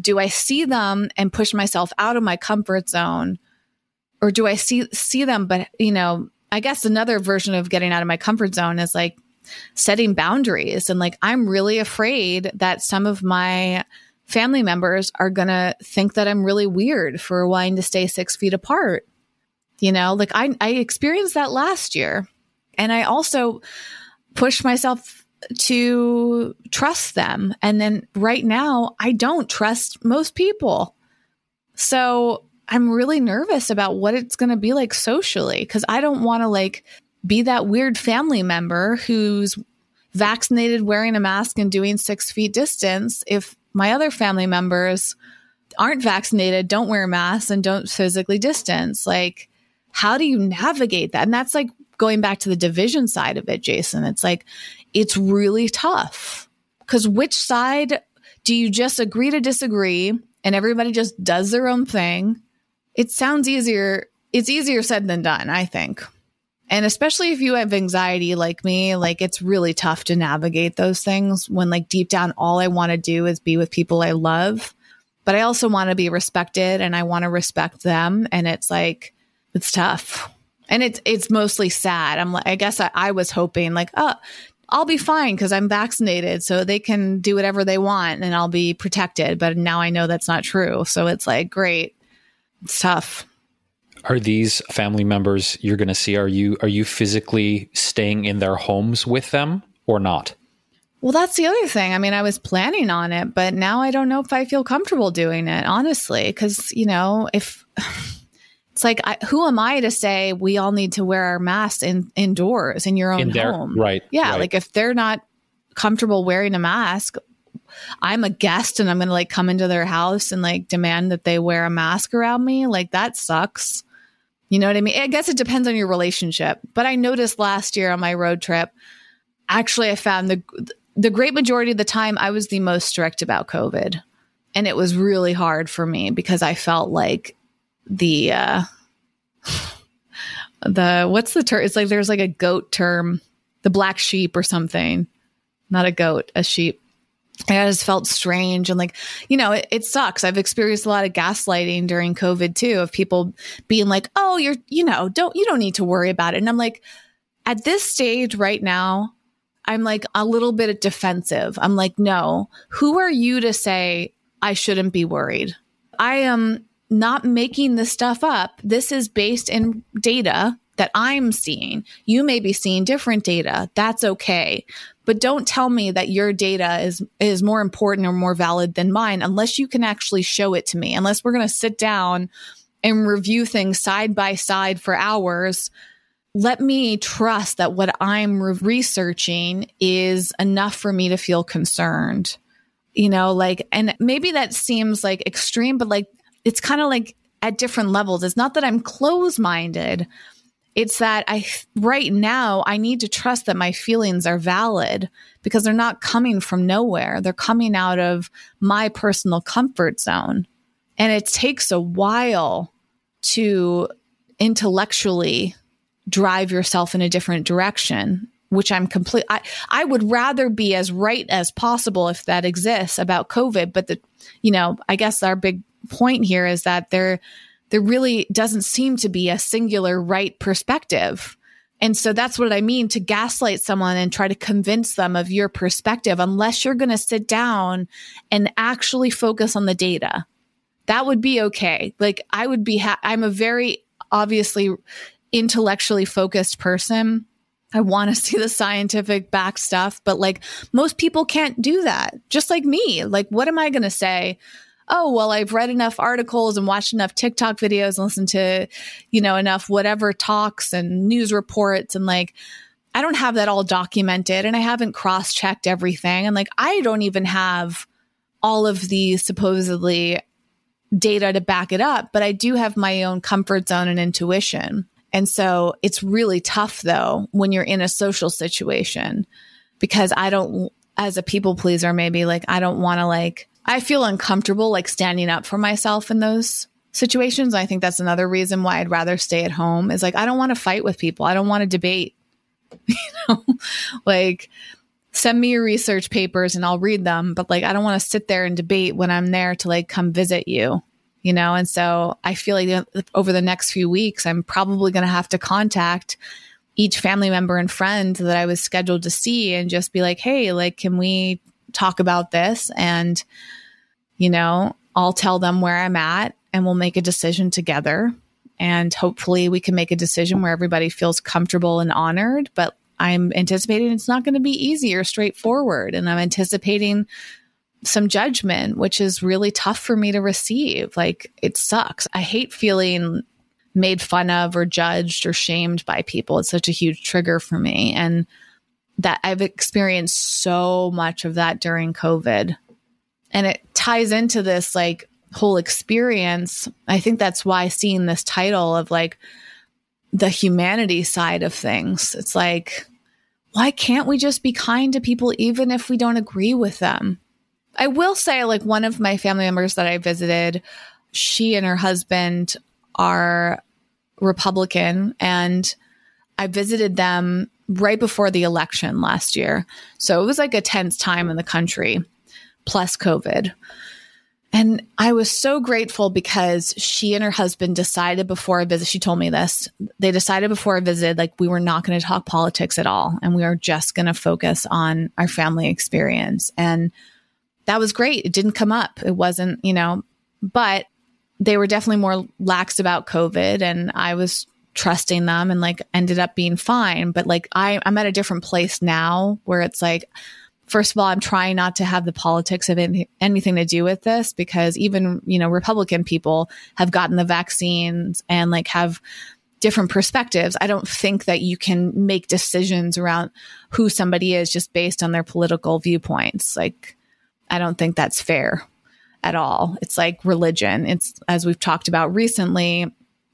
Do I see them and push myself out of my comfort zone? Or do I see see them, but you know, I guess another version of getting out of my comfort zone is like setting boundaries. And like, I'm really afraid that some of my family members are going to think that I'm really weird for wanting to stay six feet apart. You know, like I, I experienced that last year. And I also push myself to trust them. And then right now, I don't trust most people. So I'm really nervous about what it's going to be like socially because I don't want to like be that weird family member who's vaccinated, wearing a mask, and doing six feet distance if my other family members aren't vaccinated don't wear masks and don't physically distance. Like, how do you navigate that? And that's like going back to the division side of it, Jason. It's like, it's really tough because which side do you just agree to disagree and everybody just does their own thing? It sounds easier. It's easier said than done, I think. And especially if you have anxiety like me, like it's really tough to navigate those things when, like, deep down, all I want to do is be with people I love. But I also want to be respected and I want to respect them. And it's like, it's tough. And it's, it's mostly sad. I'm like, I guess I, I was hoping, like, oh, I'll be fine because I'm vaccinated. So they can do whatever they want and I'll be protected. But now I know that's not true. So it's like, great. It's tough. Are these family members you're going to see? Are you are you physically staying in their homes with them or not? Well, that's the other thing. I mean, I was planning on it, but now I don't know if I feel comfortable doing it, honestly, because you know, if it's like, I, who am I to say we all need to wear our masks in, indoors in your own in their, home? Right. Yeah. Right. Like if they're not comfortable wearing a mask, I'm a guest and I'm going to like come into their house and like demand that they wear a mask around me. Like that sucks. You know what I mean? I guess it depends on your relationship. But I noticed last year on my road trip, actually, I found the the great majority of the time I was the most strict about COVID, and it was really hard for me because I felt like the uh, the what's the term? It's like there's like a goat term, the black sheep or something. Not a goat, a sheep. I just felt strange and like, you know, it, it, sucks. I've experienced a lot of gaslighting during COVID too, of people being like, "Oh, you're, you know, don't you don't need to worry about it." And I'm like, at this stage right now, I'm like a little bit defensive. I'm like, "No, who are you to say I shouldn't be worried?" I am not making this stuff up. This is based in data that I'm seeing. You may be seeing different data. That's okay. But don't tell me that your data is is more important or more valid than mine unless you can actually show it to me. Unless we're going to sit down and review things side by side for hours. Let me trust that what I'm re- researching is enough for me to feel concerned. You know, like, and maybe that seems like extreme, but like, it's kind of like at different levels. It's not that I'm closed minded, it's that I right now I need to trust that my feelings are valid because they're not coming from nowhere. They're coming out of my personal comfort zone. And it takes a while to intellectually drive yourself in a different direction, which I'm complete I, I would rather be as right as possible if that exists about COVID. But the you know, I guess our big point here is that there there really doesn't seem to be a singular right perspective. And so that's what I mean to gaslight someone and try to convince them of your perspective, unless you're going to sit down and actually focus on the data. That would be okay. Like I would be, ha- I'm a very obviously intellectually focused person. I want to see the scientific back stuff, but like most people can't do that. Just like me. Like, what am I going to say? Oh, well, I've read enough articles and watched enough TikTok videos and listened to, you know, enough whatever talks and news reports and like, I don't have that all documented and I haven't cross checked everything. And like, I don't even have all of the supposedly data to back it up, but I do have my own comfort zone and intuition. And so it's really tough though when you're in a social situation because I don't, as a people pleaser, maybe like, I don't want to like, I feel uncomfortable like standing up for myself in those situations. I think that's another reason why I'd rather stay at home is like I don't want to fight with people. I don't want to debate. you know, like send me your research papers and I'll read them, but like I don't want to sit there and debate when I'm there to like come visit you. You know, and so I feel like over the next few weeks, I'm probably going to have to contact each family member and friend that I was scheduled to see and just be like, hey, like, can we talk about this and you know i'll tell them where i'm at and we'll make a decision together. And hopefully we can make a decision where everybody feels comfortable and honored but i'm anticipating it's not going to be easy or straightforward. And i'm anticipating some judgment which is really tough for me to receive. Like it sucks. I hate feeling made fun of or judged or shamed by people. It's such a huge trigger for me. And that I've experienced so much of that during COVID. And it ties into this like whole experience, I think that's why seeing this title of like the humanity side of things, it's like, why can't we just be kind to people even if we don't agree with them? I will say, like, one of my family members that I visited, she and her husband are Republican, and I visited them right before the election last year. So it was like a tense time in the country, plus COVID. And I was so grateful because she and her husband decided before a visit, she told me this. They decided before a visit, like, we were not going to talk politics at all. And we are just going to focus on our family experience. And that was great. It didn't come up. It wasn't, you know, but they were definitely more lax about COVID. And I was trusting them and like ended up being fine. But like, I, I'm at a different place now where it's like, first of all, I'm trying not to have the politics of any, anything to do with this because even, you know, Republican people have gotten the vaccines and like have different perspectives. I don't think that you can make decisions around who somebody is just based on their political viewpoints. Like, I don't think that's fair at all. It's like religion. It's, as we've talked about recently,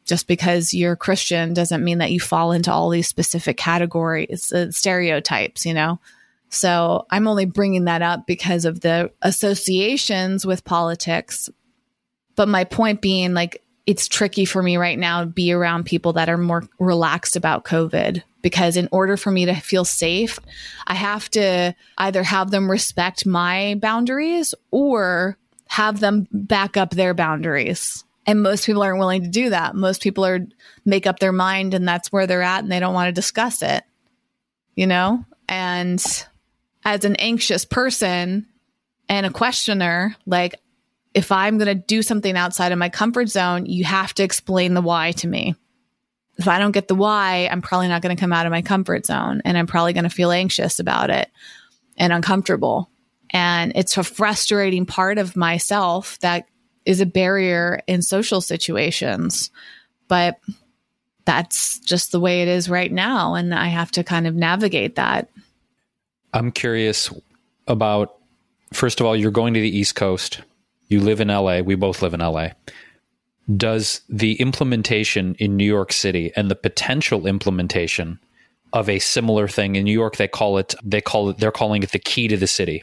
just because you're Christian doesn't mean that you fall into all these specific categories, uh, stereotypes, you know? So I'm only bringing that up because of the associations with politics. But my point being, like, it's tricky for me right now to be around people that are more relaxed about COVID because in order for me to feel safe, I have to either have them respect my boundaries or have them back up their boundaries. And most people aren't willing to do that. Most people are make up their mind and that's where they're at and they don't want to discuss it. You know? And as an anxious person and a questioner, like if I'm going to do something outside of my comfort zone, you have to explain the why to me. If I don't get the why, I'm probably not going to come out of my comfort zone and I'm probably going to feel anxious about it and uncomfortable. And it's a frustrating part of myself that is a barrier in social situations. But that's just the way it is right now. And I have to kind of navigate that. I'm curious about first of all, you're going to the East Coast. You live in LA. We both live in LA. Does the implementation in New York City and the potential implementation of a similar thing in New York, they call it, they call it, they're calling it the key to the city,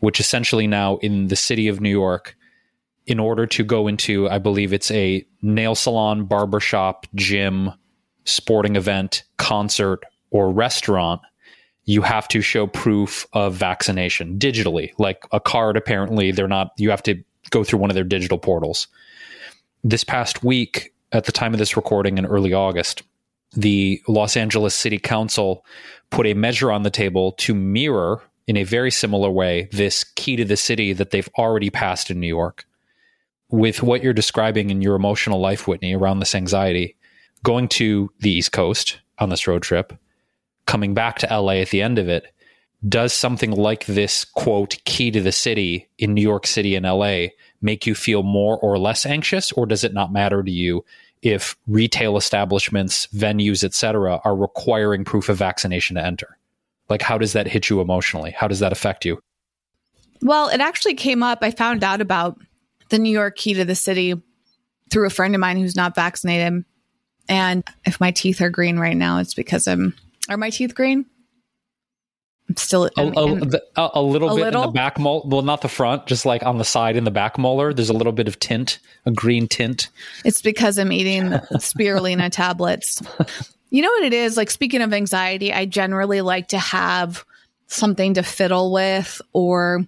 which essentially now in the city of New York, in order to go into, I believe it's a nail salon, barbershop, gym, sporting event, concert, or restaurant, you have to show proof of vaccination digitally, like a card. Apparently, they're not, you have to go through one of their digital portals. This past week, at the time of this recording in early August, the Los Angeles City Council put a measure on the table to mirror, in a very similar way, this key to the city that they've already passed in New York. With what you're describing in your emotional life, Whitney, around this anxiety, going to the East Coast on this road trip, coming back to LA at the end of it, does something like this quote key to the city in New York City and LA make you feel more or less anxious or does it not matter to you if retail establishments, venues, etc are requiring proof of vaccination to enter? Like how does that hit you emotionally? How does that affect you? Well, it actually came up I found out about the New York key to the city through a friend of mine who's not vaccinated. And if my teeth are green right now, it's because I'm are my teeth green? I'm still a, a, a, a little bit little? in the back molar. Well, not the front, just like on the side in the back molar. There's a little bit of tint, a green tint. It's because I'm eating spirulina tablets. You know what it is? Like speaking of anxiety, I generally like to have something to fiddle with or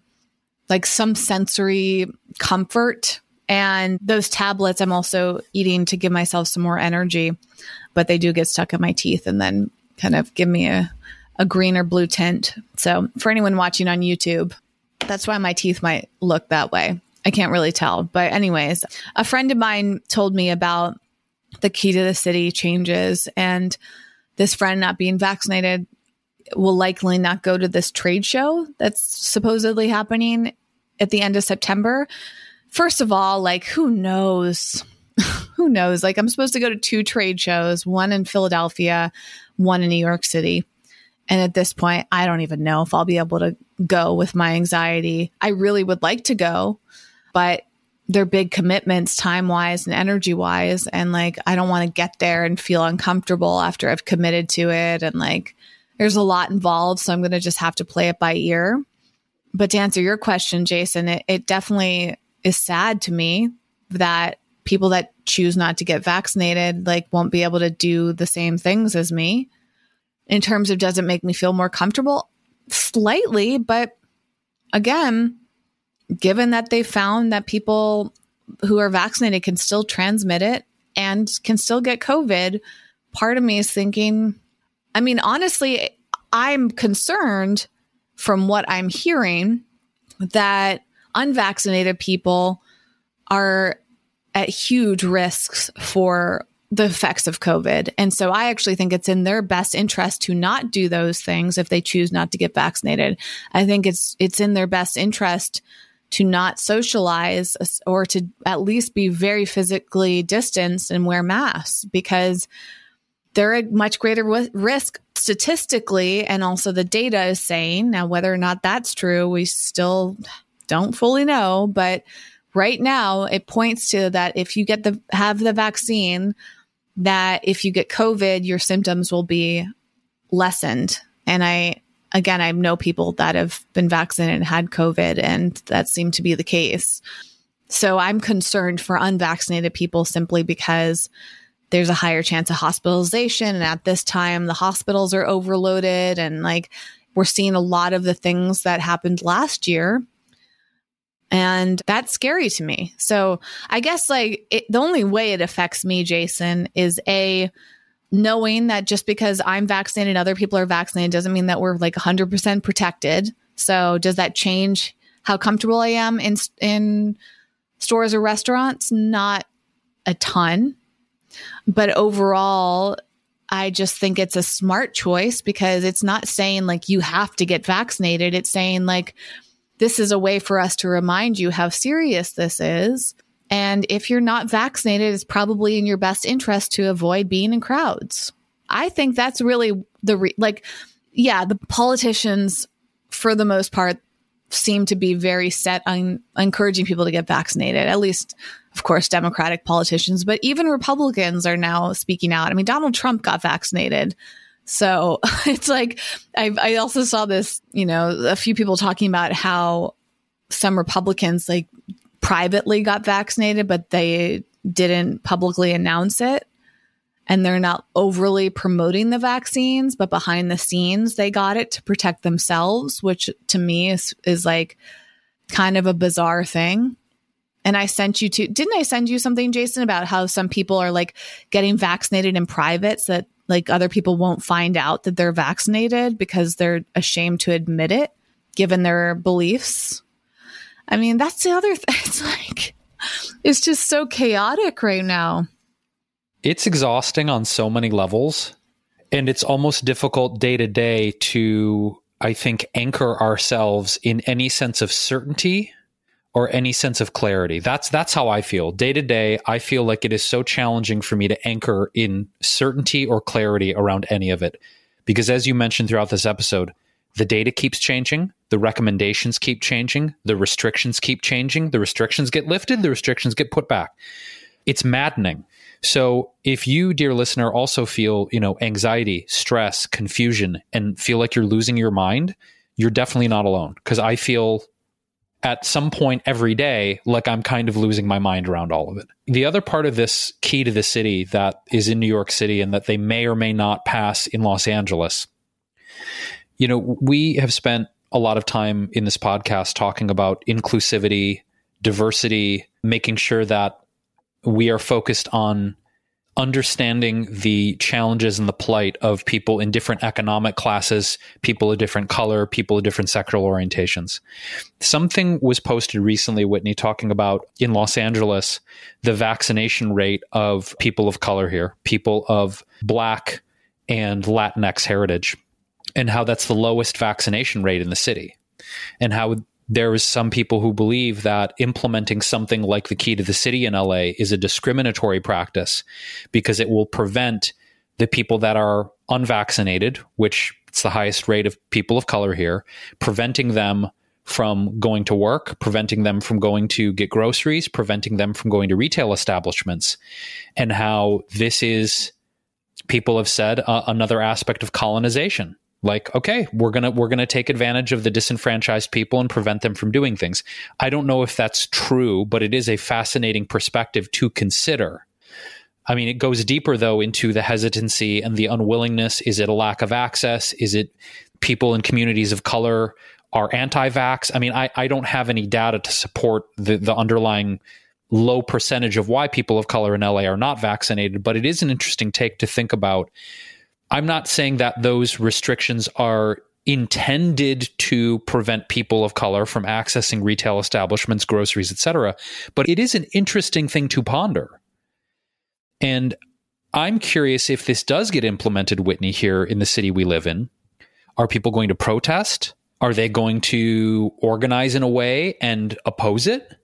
like some sensory comfort. And those tablets I'm also eating to give myself some more energy, but they do get stuck in my teeth and then kind of give me a, a green or blue tint. So for anyone watching on YouTube, that's why my teeth might look that way. I can't really tell. But, anyways, a friend of mine told me about the key to the city changes, and this friend not being vaccinated will likely not go to this trade show that's supposedly happening at the end of September. First of all, like, who knows? who knows? Like, I'm supposed to go to two trade shows, one in Philadelphia, one in New York City. And at this point, I don't even know if I'll be able to go with my anxiety. I really would like to go, but they're big commitments time wise and energy wise. And like, I don't want to get there and feel uncomfortable after I've committed to it. And like, there's a lot involved. So I'm going to just have to play it by ear. But to answer your question, Jason, it, it definitely is sad to me that people that choose not to get vaccinated like won't be able to do the same things as me in terms of does it make me feel more comfortable slightly but again given that they found that people who are vaccinated can still transmit it and can still get covid part of me is thinking i mean honestly i'm concerned from what i'm hearing that unvaccinated people are at huge risks for the effects of COVID. And so I actually think it's in their best interest to not do those things if they choose not to get vaccinated. I think it's it's in their best interest to not socialize or to at least be very physically distanced and wear masks because they're at much greater risk statistically and also the data is saying now whether or not that's true we still don't fully know but right now it points to that if you get the have the vaccine that if you get covid your symptoms will be lessened. And i again i know people that have been vaccinated and had covid and that seemed to be the case. So i'm concerned for unvaccinated people simply because there's a higher chance of hospitalization and at this time the hospitals are overloaded and like we're seeing a lot of the things that happened last year and that's scary to me. So I guess like it, the only way it affects me, Jason, is a knowing that just because I'm vaccinated and other people are vaccinated doesn't mean that we're like 100% protected. So does that change how comfortable I am in in stores or restaurants? Not a ton. But overall, I just think it's a smart choice because it's not saying like you have to get vaccinated. It's saying like this is a way for us to remind you how serious this is. And if you're not vaccinated, it's probably in your best interest to avoid being in crowds. I think that's really the re- like, yeah, the politicians, for the most part, seem to be very set on encouraging people to get vaccinated. At least, of course, Democratic politicians, but even Republicans are now speaking out. I mean, Donald Trump got vaccinated. So it's like I, I also saw this, you know, a few people talking about how some Republicans like privately got vaccinated, but they didn't publicly announce it. And they're not overly promoting the vaccines, but behind the scenes, they got it to protect themselves, which to me is, is like kind of a bizarre thing. And I sent you to, didn't I send you something, Jason, about how some people are like getting vaccinated in private so that like other people won't find out that they're vaccinated because they're ashamed to admit it given their beliefs. I mean, that's the other thing. It's like, it's just so chaotic right now. It's exhausting on so many levels. And it's almost difficult day to day to, I think, anchor ourselves in any sense of certainty or any sense of clarity. That's that's how I feel. Day to day, I feel like it is so challenging for me to anchor in certainty or clarity around any of it. Because as you mentioned throughout this episode, the data keeps changing, the recommendations keep changing, the restrictions keep changing, the restrictions get lifted, the restrictions get put back. It's maddening. So if you, dear listener, also feel, you know, anxiety, stress, confusion, and feel like you're losing your mind, you're definitely not alone. Because I feel at some point every day, like I'm kind of losing my mind around all of it. The other part of this key to the city that is in New York City and that they may or may not pass in Los Angeles, you know, we have spent a lot of time in this podcast talking about inclusivity, diversity, making sure that we are focused on understanding the challenges and the plight of people in different economic classes, people of different color, people of different sexual orientations. Something was posted recently, Whitney, talking about in Los Angeles the vaccination rate of people of color here, people of Black and Latinx heritage, and how that's the lowest vaccination rate in the city, and how there is some people who believe that implementing something like the key to the city in LA is a discriminatory practice because it will prevent the people that are unvaccinated, which it's the highest rate of people of color here, preventing them from going to work, preventing them from going to get groceries, preventing them from going to retail establishments, and how this is, people have said, uh, another aspect of colonization. Like, okay, we're gonna we're gonna take advantage of the disenfranchised people and prevent them from doing things. I don't know if that's true, but it is a fascinating perspective to consider. I mean, it goes deeper though into the hesitancy and the unwillingness. Is it a lack of access? Is it people in communities of color are anti-vax. I mean, I, I don't have any data to support the, the underlying low percentage of why people of color in LA are not vaccinated, but it is an interesting take to think about. I'm not saying that those restrictions are intended to prevent people of color from accessing retail establishments, groceries, etc., but it is an interesting thing to ponder. And I'm curious if this does get implemented, Whitney, here in the city we live in. Are people going to protest? Are they going to organize in a way and oppose it?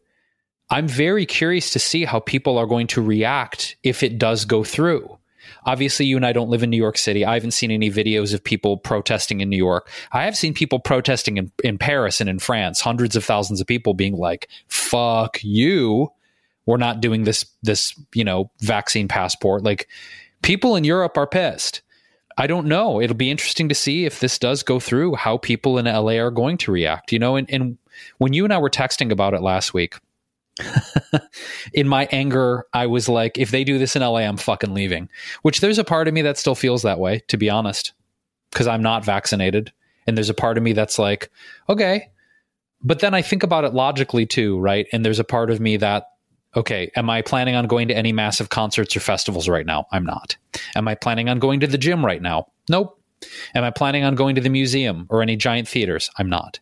I'm very curious to see how people are going to react if it does go through. Obviously, you and I don't live in New York City. I haven't seen any videos of people protesting in New York. I have seen people protesting in, in Paris and in France, hundreds of thousands of people being like, fuck you. We're not doing this, this, you know, vaccine passport. Like people in Europe are pissed. I don't know. It'll be interesting to see if this does go through, how people in LA are going to react. You know, and, and when you and I were texting about it last week, in my anger, I was like, if they do this in LA, I'm fucking leaving. Which there's a part of me that still feels that way, to be honest, because I'm not vaccinated. And there's a part of me that's like, okay. But then I think about it logically too, right? And there's a part of me that okay, am I planning on going to any massive concerts or festivals right now? I'm not. Am I planning on going to the gym right now? Nope. Am I planning on going to the museum or any giant theaters? I'm not.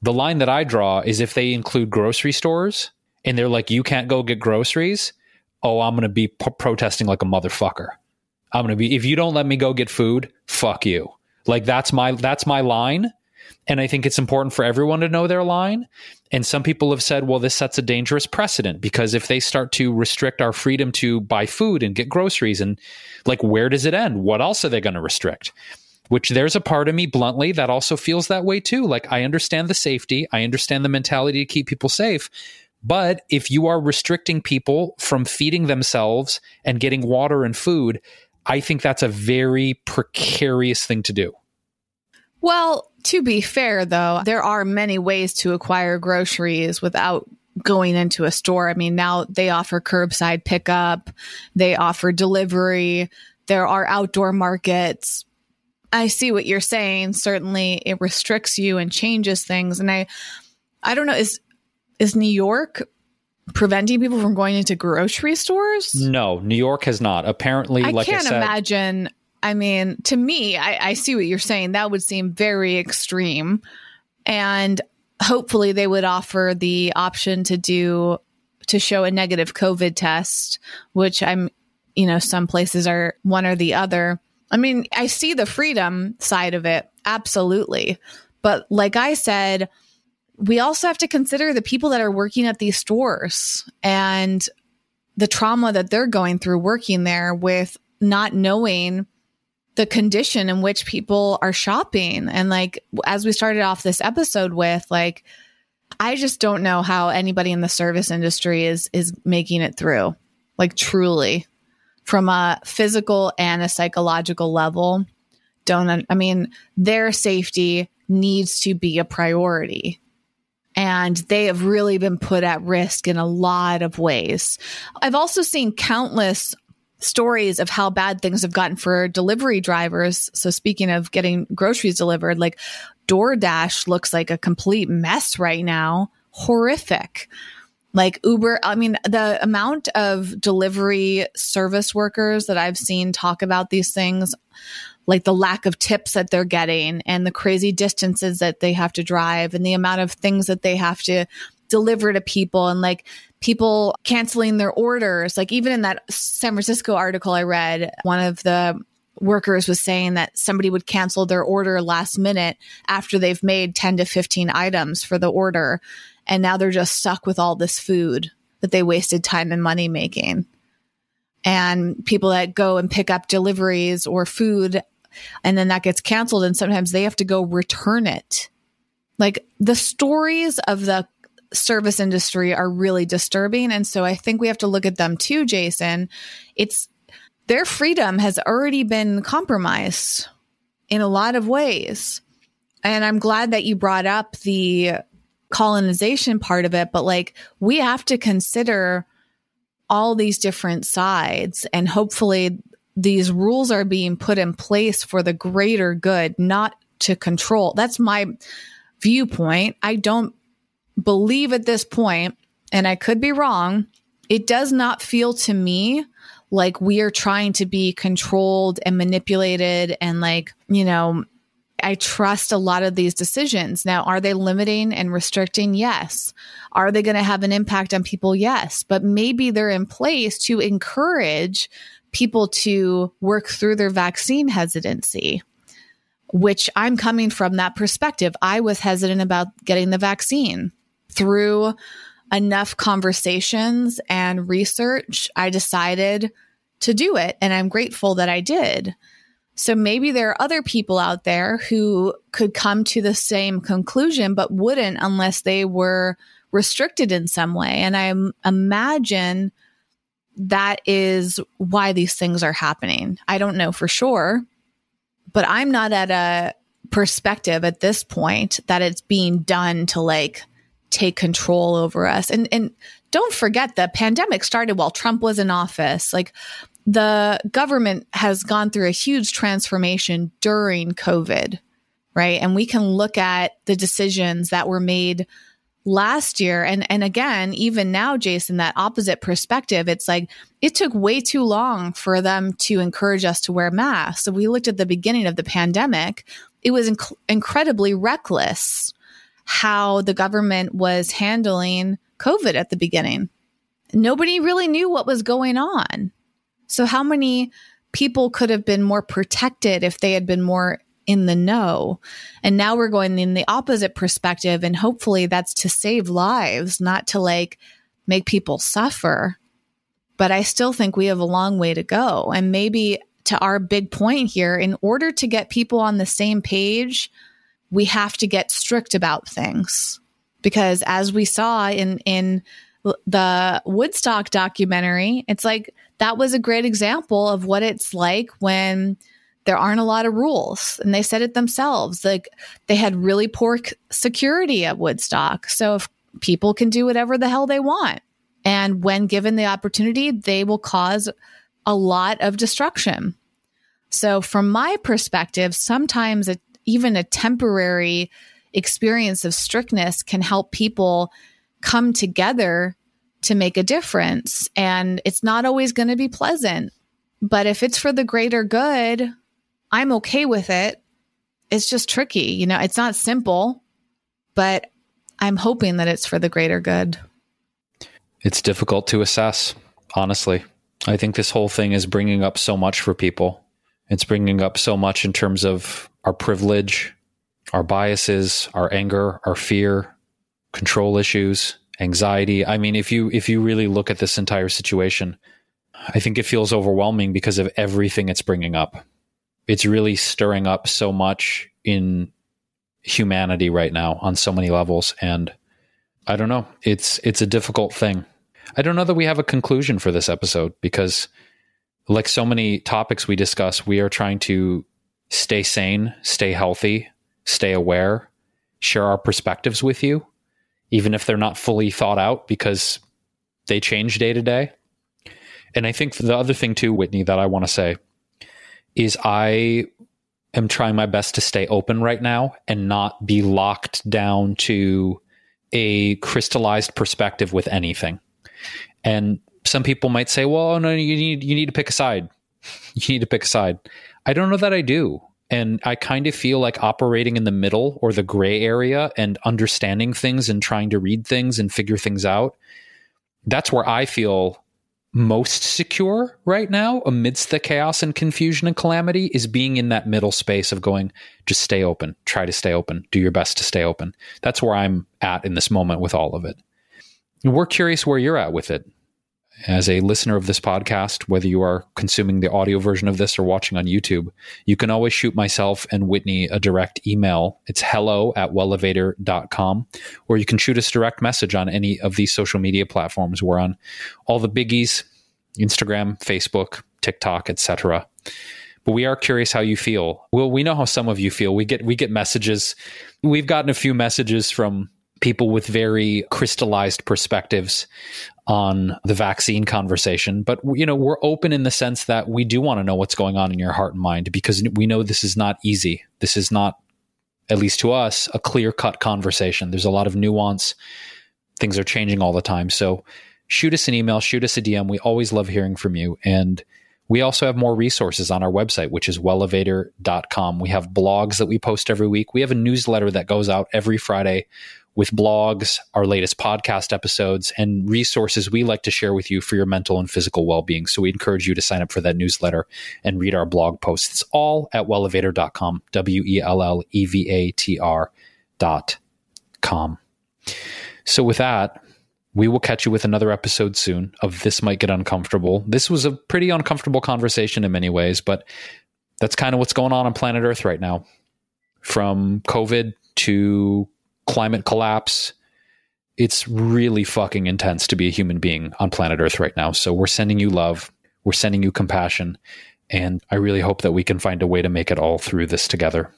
The line that I draw is if they include grocery stores and they're like, you can't go get groceries. Oh, I'm going to be p- protesting like a motherfucker. I'm going to be, if you don't let me go get food, fuck you. Like that's my, that's my line. And I think it's important for everyone to know their line. And some people have said, well, this sets a dangerous precedent because if they start to restrict our freedom to buy food and get groceries, and like, where does it end? What else are they going to restrict? Which there's a part of me, bluntly, that also feels that way too. Like, I understand the safety, I understand the mentality to keep people safe. But if you are restricting people from feeding themselves and getting water and food, I think that's a very precarious thing to do. Well, to be fair, though, there are many ways to acquire groceries without going into a store. I mean, now they offer curbside pickup, they offer delivery, there are outdoor markets. I see what you're saying. Certainly it restricts you and changes things. And I I don't know, is is New York preventing people from going into grocery stores? No, New York has not. Apparently, I like can't I said, imagine I mean, to me, I, I see what you're saying. That would seem very extreme. And hopefully they would offer the option to do to show a negative COVID test, which I'm, you know, some places are one or the other. I mean, I see the freedom side of it, absolutely. But like I said, we also have to consider the people that are working at these stores and the trauma that they're going through working there with not knowing the condition in which people are shopping. And like, as we started off this episode with, like, I just don't know how anybody in the service industry is is making it through. Like truly from a physical and a psychological level. Don't I mean their safety needs to be a priority. And they have really been put at risk in a lot of ways. I've also seen countless stories of how bad things have gotten for delivery drivers. So speaking of getting groceries delivered, like DoorDash looks like a complete mess right now. Horrific. Like Uber, I mean, the amount of delivery service workers that I've seen talk about these things, like the lack of tips that they're getting and the crazy distances that they have to drive and the amount of things that they have to deliver to people and like people canceling their orders. Like even in that San Francisco article I read, one of the workers was saying that somebody would cancel their order last minute after they've made 10 to 15 items for the order. And now they're just stuck with all this food that they wasted time and money making. And people that go and pick up deliveries or food and then that gets canceled and sometimes they have to go return it Like the stories of the service industry are really disturbing. And so I think we have to look at them too, Jason. It's their freedom has already been compromised in a lot of ways. And I'm glad that you brought up the colonization part of it, but like we have to consider all these different sides and hopefully these rules are being put in place for the greater good, not to control. That's my viewpoint. I don't believe at this point, and I could be wrong, it does not feel to me like we are trying to be controlled and manipulated and like, you know, I trust a lot of these decisions. Now, are they limiting and restricting? Yes. Are they going to have an impact on people? Yes. But maybe they're in place to encourage people to work through their vaccine hesitancy, which I'm coming from that perspective. I was hesitant about getting the vaccine through enough conversations and research. I decided to do it, and I'm grateful that I did. So maybe there are other people out there who could come to the same conclusion, but wouldn't unless they were restricted in some way. And I imagine that is why these things are happening. I don't know for sure, but I'm not at a perspective at this point that it's being done to like take control over us. And and don't forget the pandemic started while Trump was in office. Like the government has gone through a huge transformation during COVID, right? And we can look at the decisions that were made last year. And and again even now Jason that opposite perspective it's like it took way too long for them to encourage us to wear masks. So we looked at the beginning of the pandemic it was inc- incredibly reckless how the government was handling covid at the beginning. Nobody really knew what was going on. So, how many people could have been more protected if they had been more in the know? And now we're going in the opposite perspective. And hopefully that's to save lives, not to like make people suffer. But I still think we have a long way to go. And maybe to our big point here, in order to get people on the same page, we have to get strict about things. Because as we saw in, in the Woodstock documentary, it's like that was a great example of what it's like when there aren't a lot of rules. And they said it themselves. Like they had really poor security at Woodstock. So if people can do whatever the hell they want, and when given the opportunity, they will cause a lot of destruction. So, from my perspective, sometimes a, even a temporary experience of strictness can help people come together to make a difference. And it's not always going to be pleasant. But if it's for the greater good, I'm okay with it. It's just tricky. You know, it's not simple, but I'm hoping that it's for the greater good. It's difficult to assess, honestly. I think this whole thing is bringing up so much for people. It's bringing up so much in terms of our privilege, our biases, our anger, our fear, control issues, anxiety. I mean, if you if you really look at this entire situation, I think it feels overwhelming because of everything it's bringing up. It's really stirring up so much in humanity right now on so many levels and I don't know. It's it's a difficult thing. I don't know that we have a conclusion for this episode because like so many topics we discuss, we are trying to stay sane, stay healthy, stay aware, share our perspectives with you even if they're not fully thought out because they change day to day. And I think the other thing too, Whitney, that I want to say is I am trying my best to stay open right now and not be locked down to a crystallized perspective with anything. And some people might say, "Well, no, you need you need to pick a side. You need to pick a side." I don't know that I do. And I kind of feel like operating in the middle or the gray area and understanding things and trying to read things and figure things out. That's where I feel most secure right now amidst the chaos and confusion and calamity is being in that middle space of going, just stay open, try to stay open, do your best to stay open. That's where I'm at in this moment with all of it. we're curious where you're at with it. As a listener of this podcast, whether you are consuming the audio version of this or watching on YouTube, you can always shoot myself and Whitney a direct email. It's hello at wellevatr.com, or you can shoot us direct message on any of these social media platforms. We're on all the biggies Instagram, Facebook, TikTok, etc. But we are curious how you feel. Well, we know how some of you feel. We get we get messages. We've gotten a few messages from people with very crystallized perspectives on the vaccine conversation. But you know we're open in the sense that we do want to know what's going on in your heart and mind because we know this is not easy. This is not at least to us a clear cut conversation. There's a lot of nuance. Things are changing all the time. So shoot us an email shoot us a dm we always love hearing from you. And we also have more resources on our website, which is wellevatr.com. We have blogs that we post every week. We have a newsletter that goes out every Friday with blogs, our latest podcast episodes, and resources we like to share with you for your mental and physical well being. So we encourage you to sign up for that newsletter and read our blog posts. It's all at wellevatr.com, W E L L E V A T R.com. So with that, we will catch you with another episode soon of This Might Get Uncomfortable. This was a pretty uncomfortable conversation in many ways, but that's kind of what's going on on planet Earth right now. From COVID to climate collapse. It's really fucking intense to be a human being on planet Earth right now. So we're sending you love, we're sending you compassion, and I really hope that we can find a way to make it all through this together.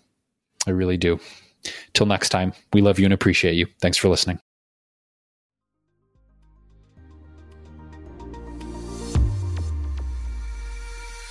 I really do. Till next time, we love you and appreciate you. Thanks for listening.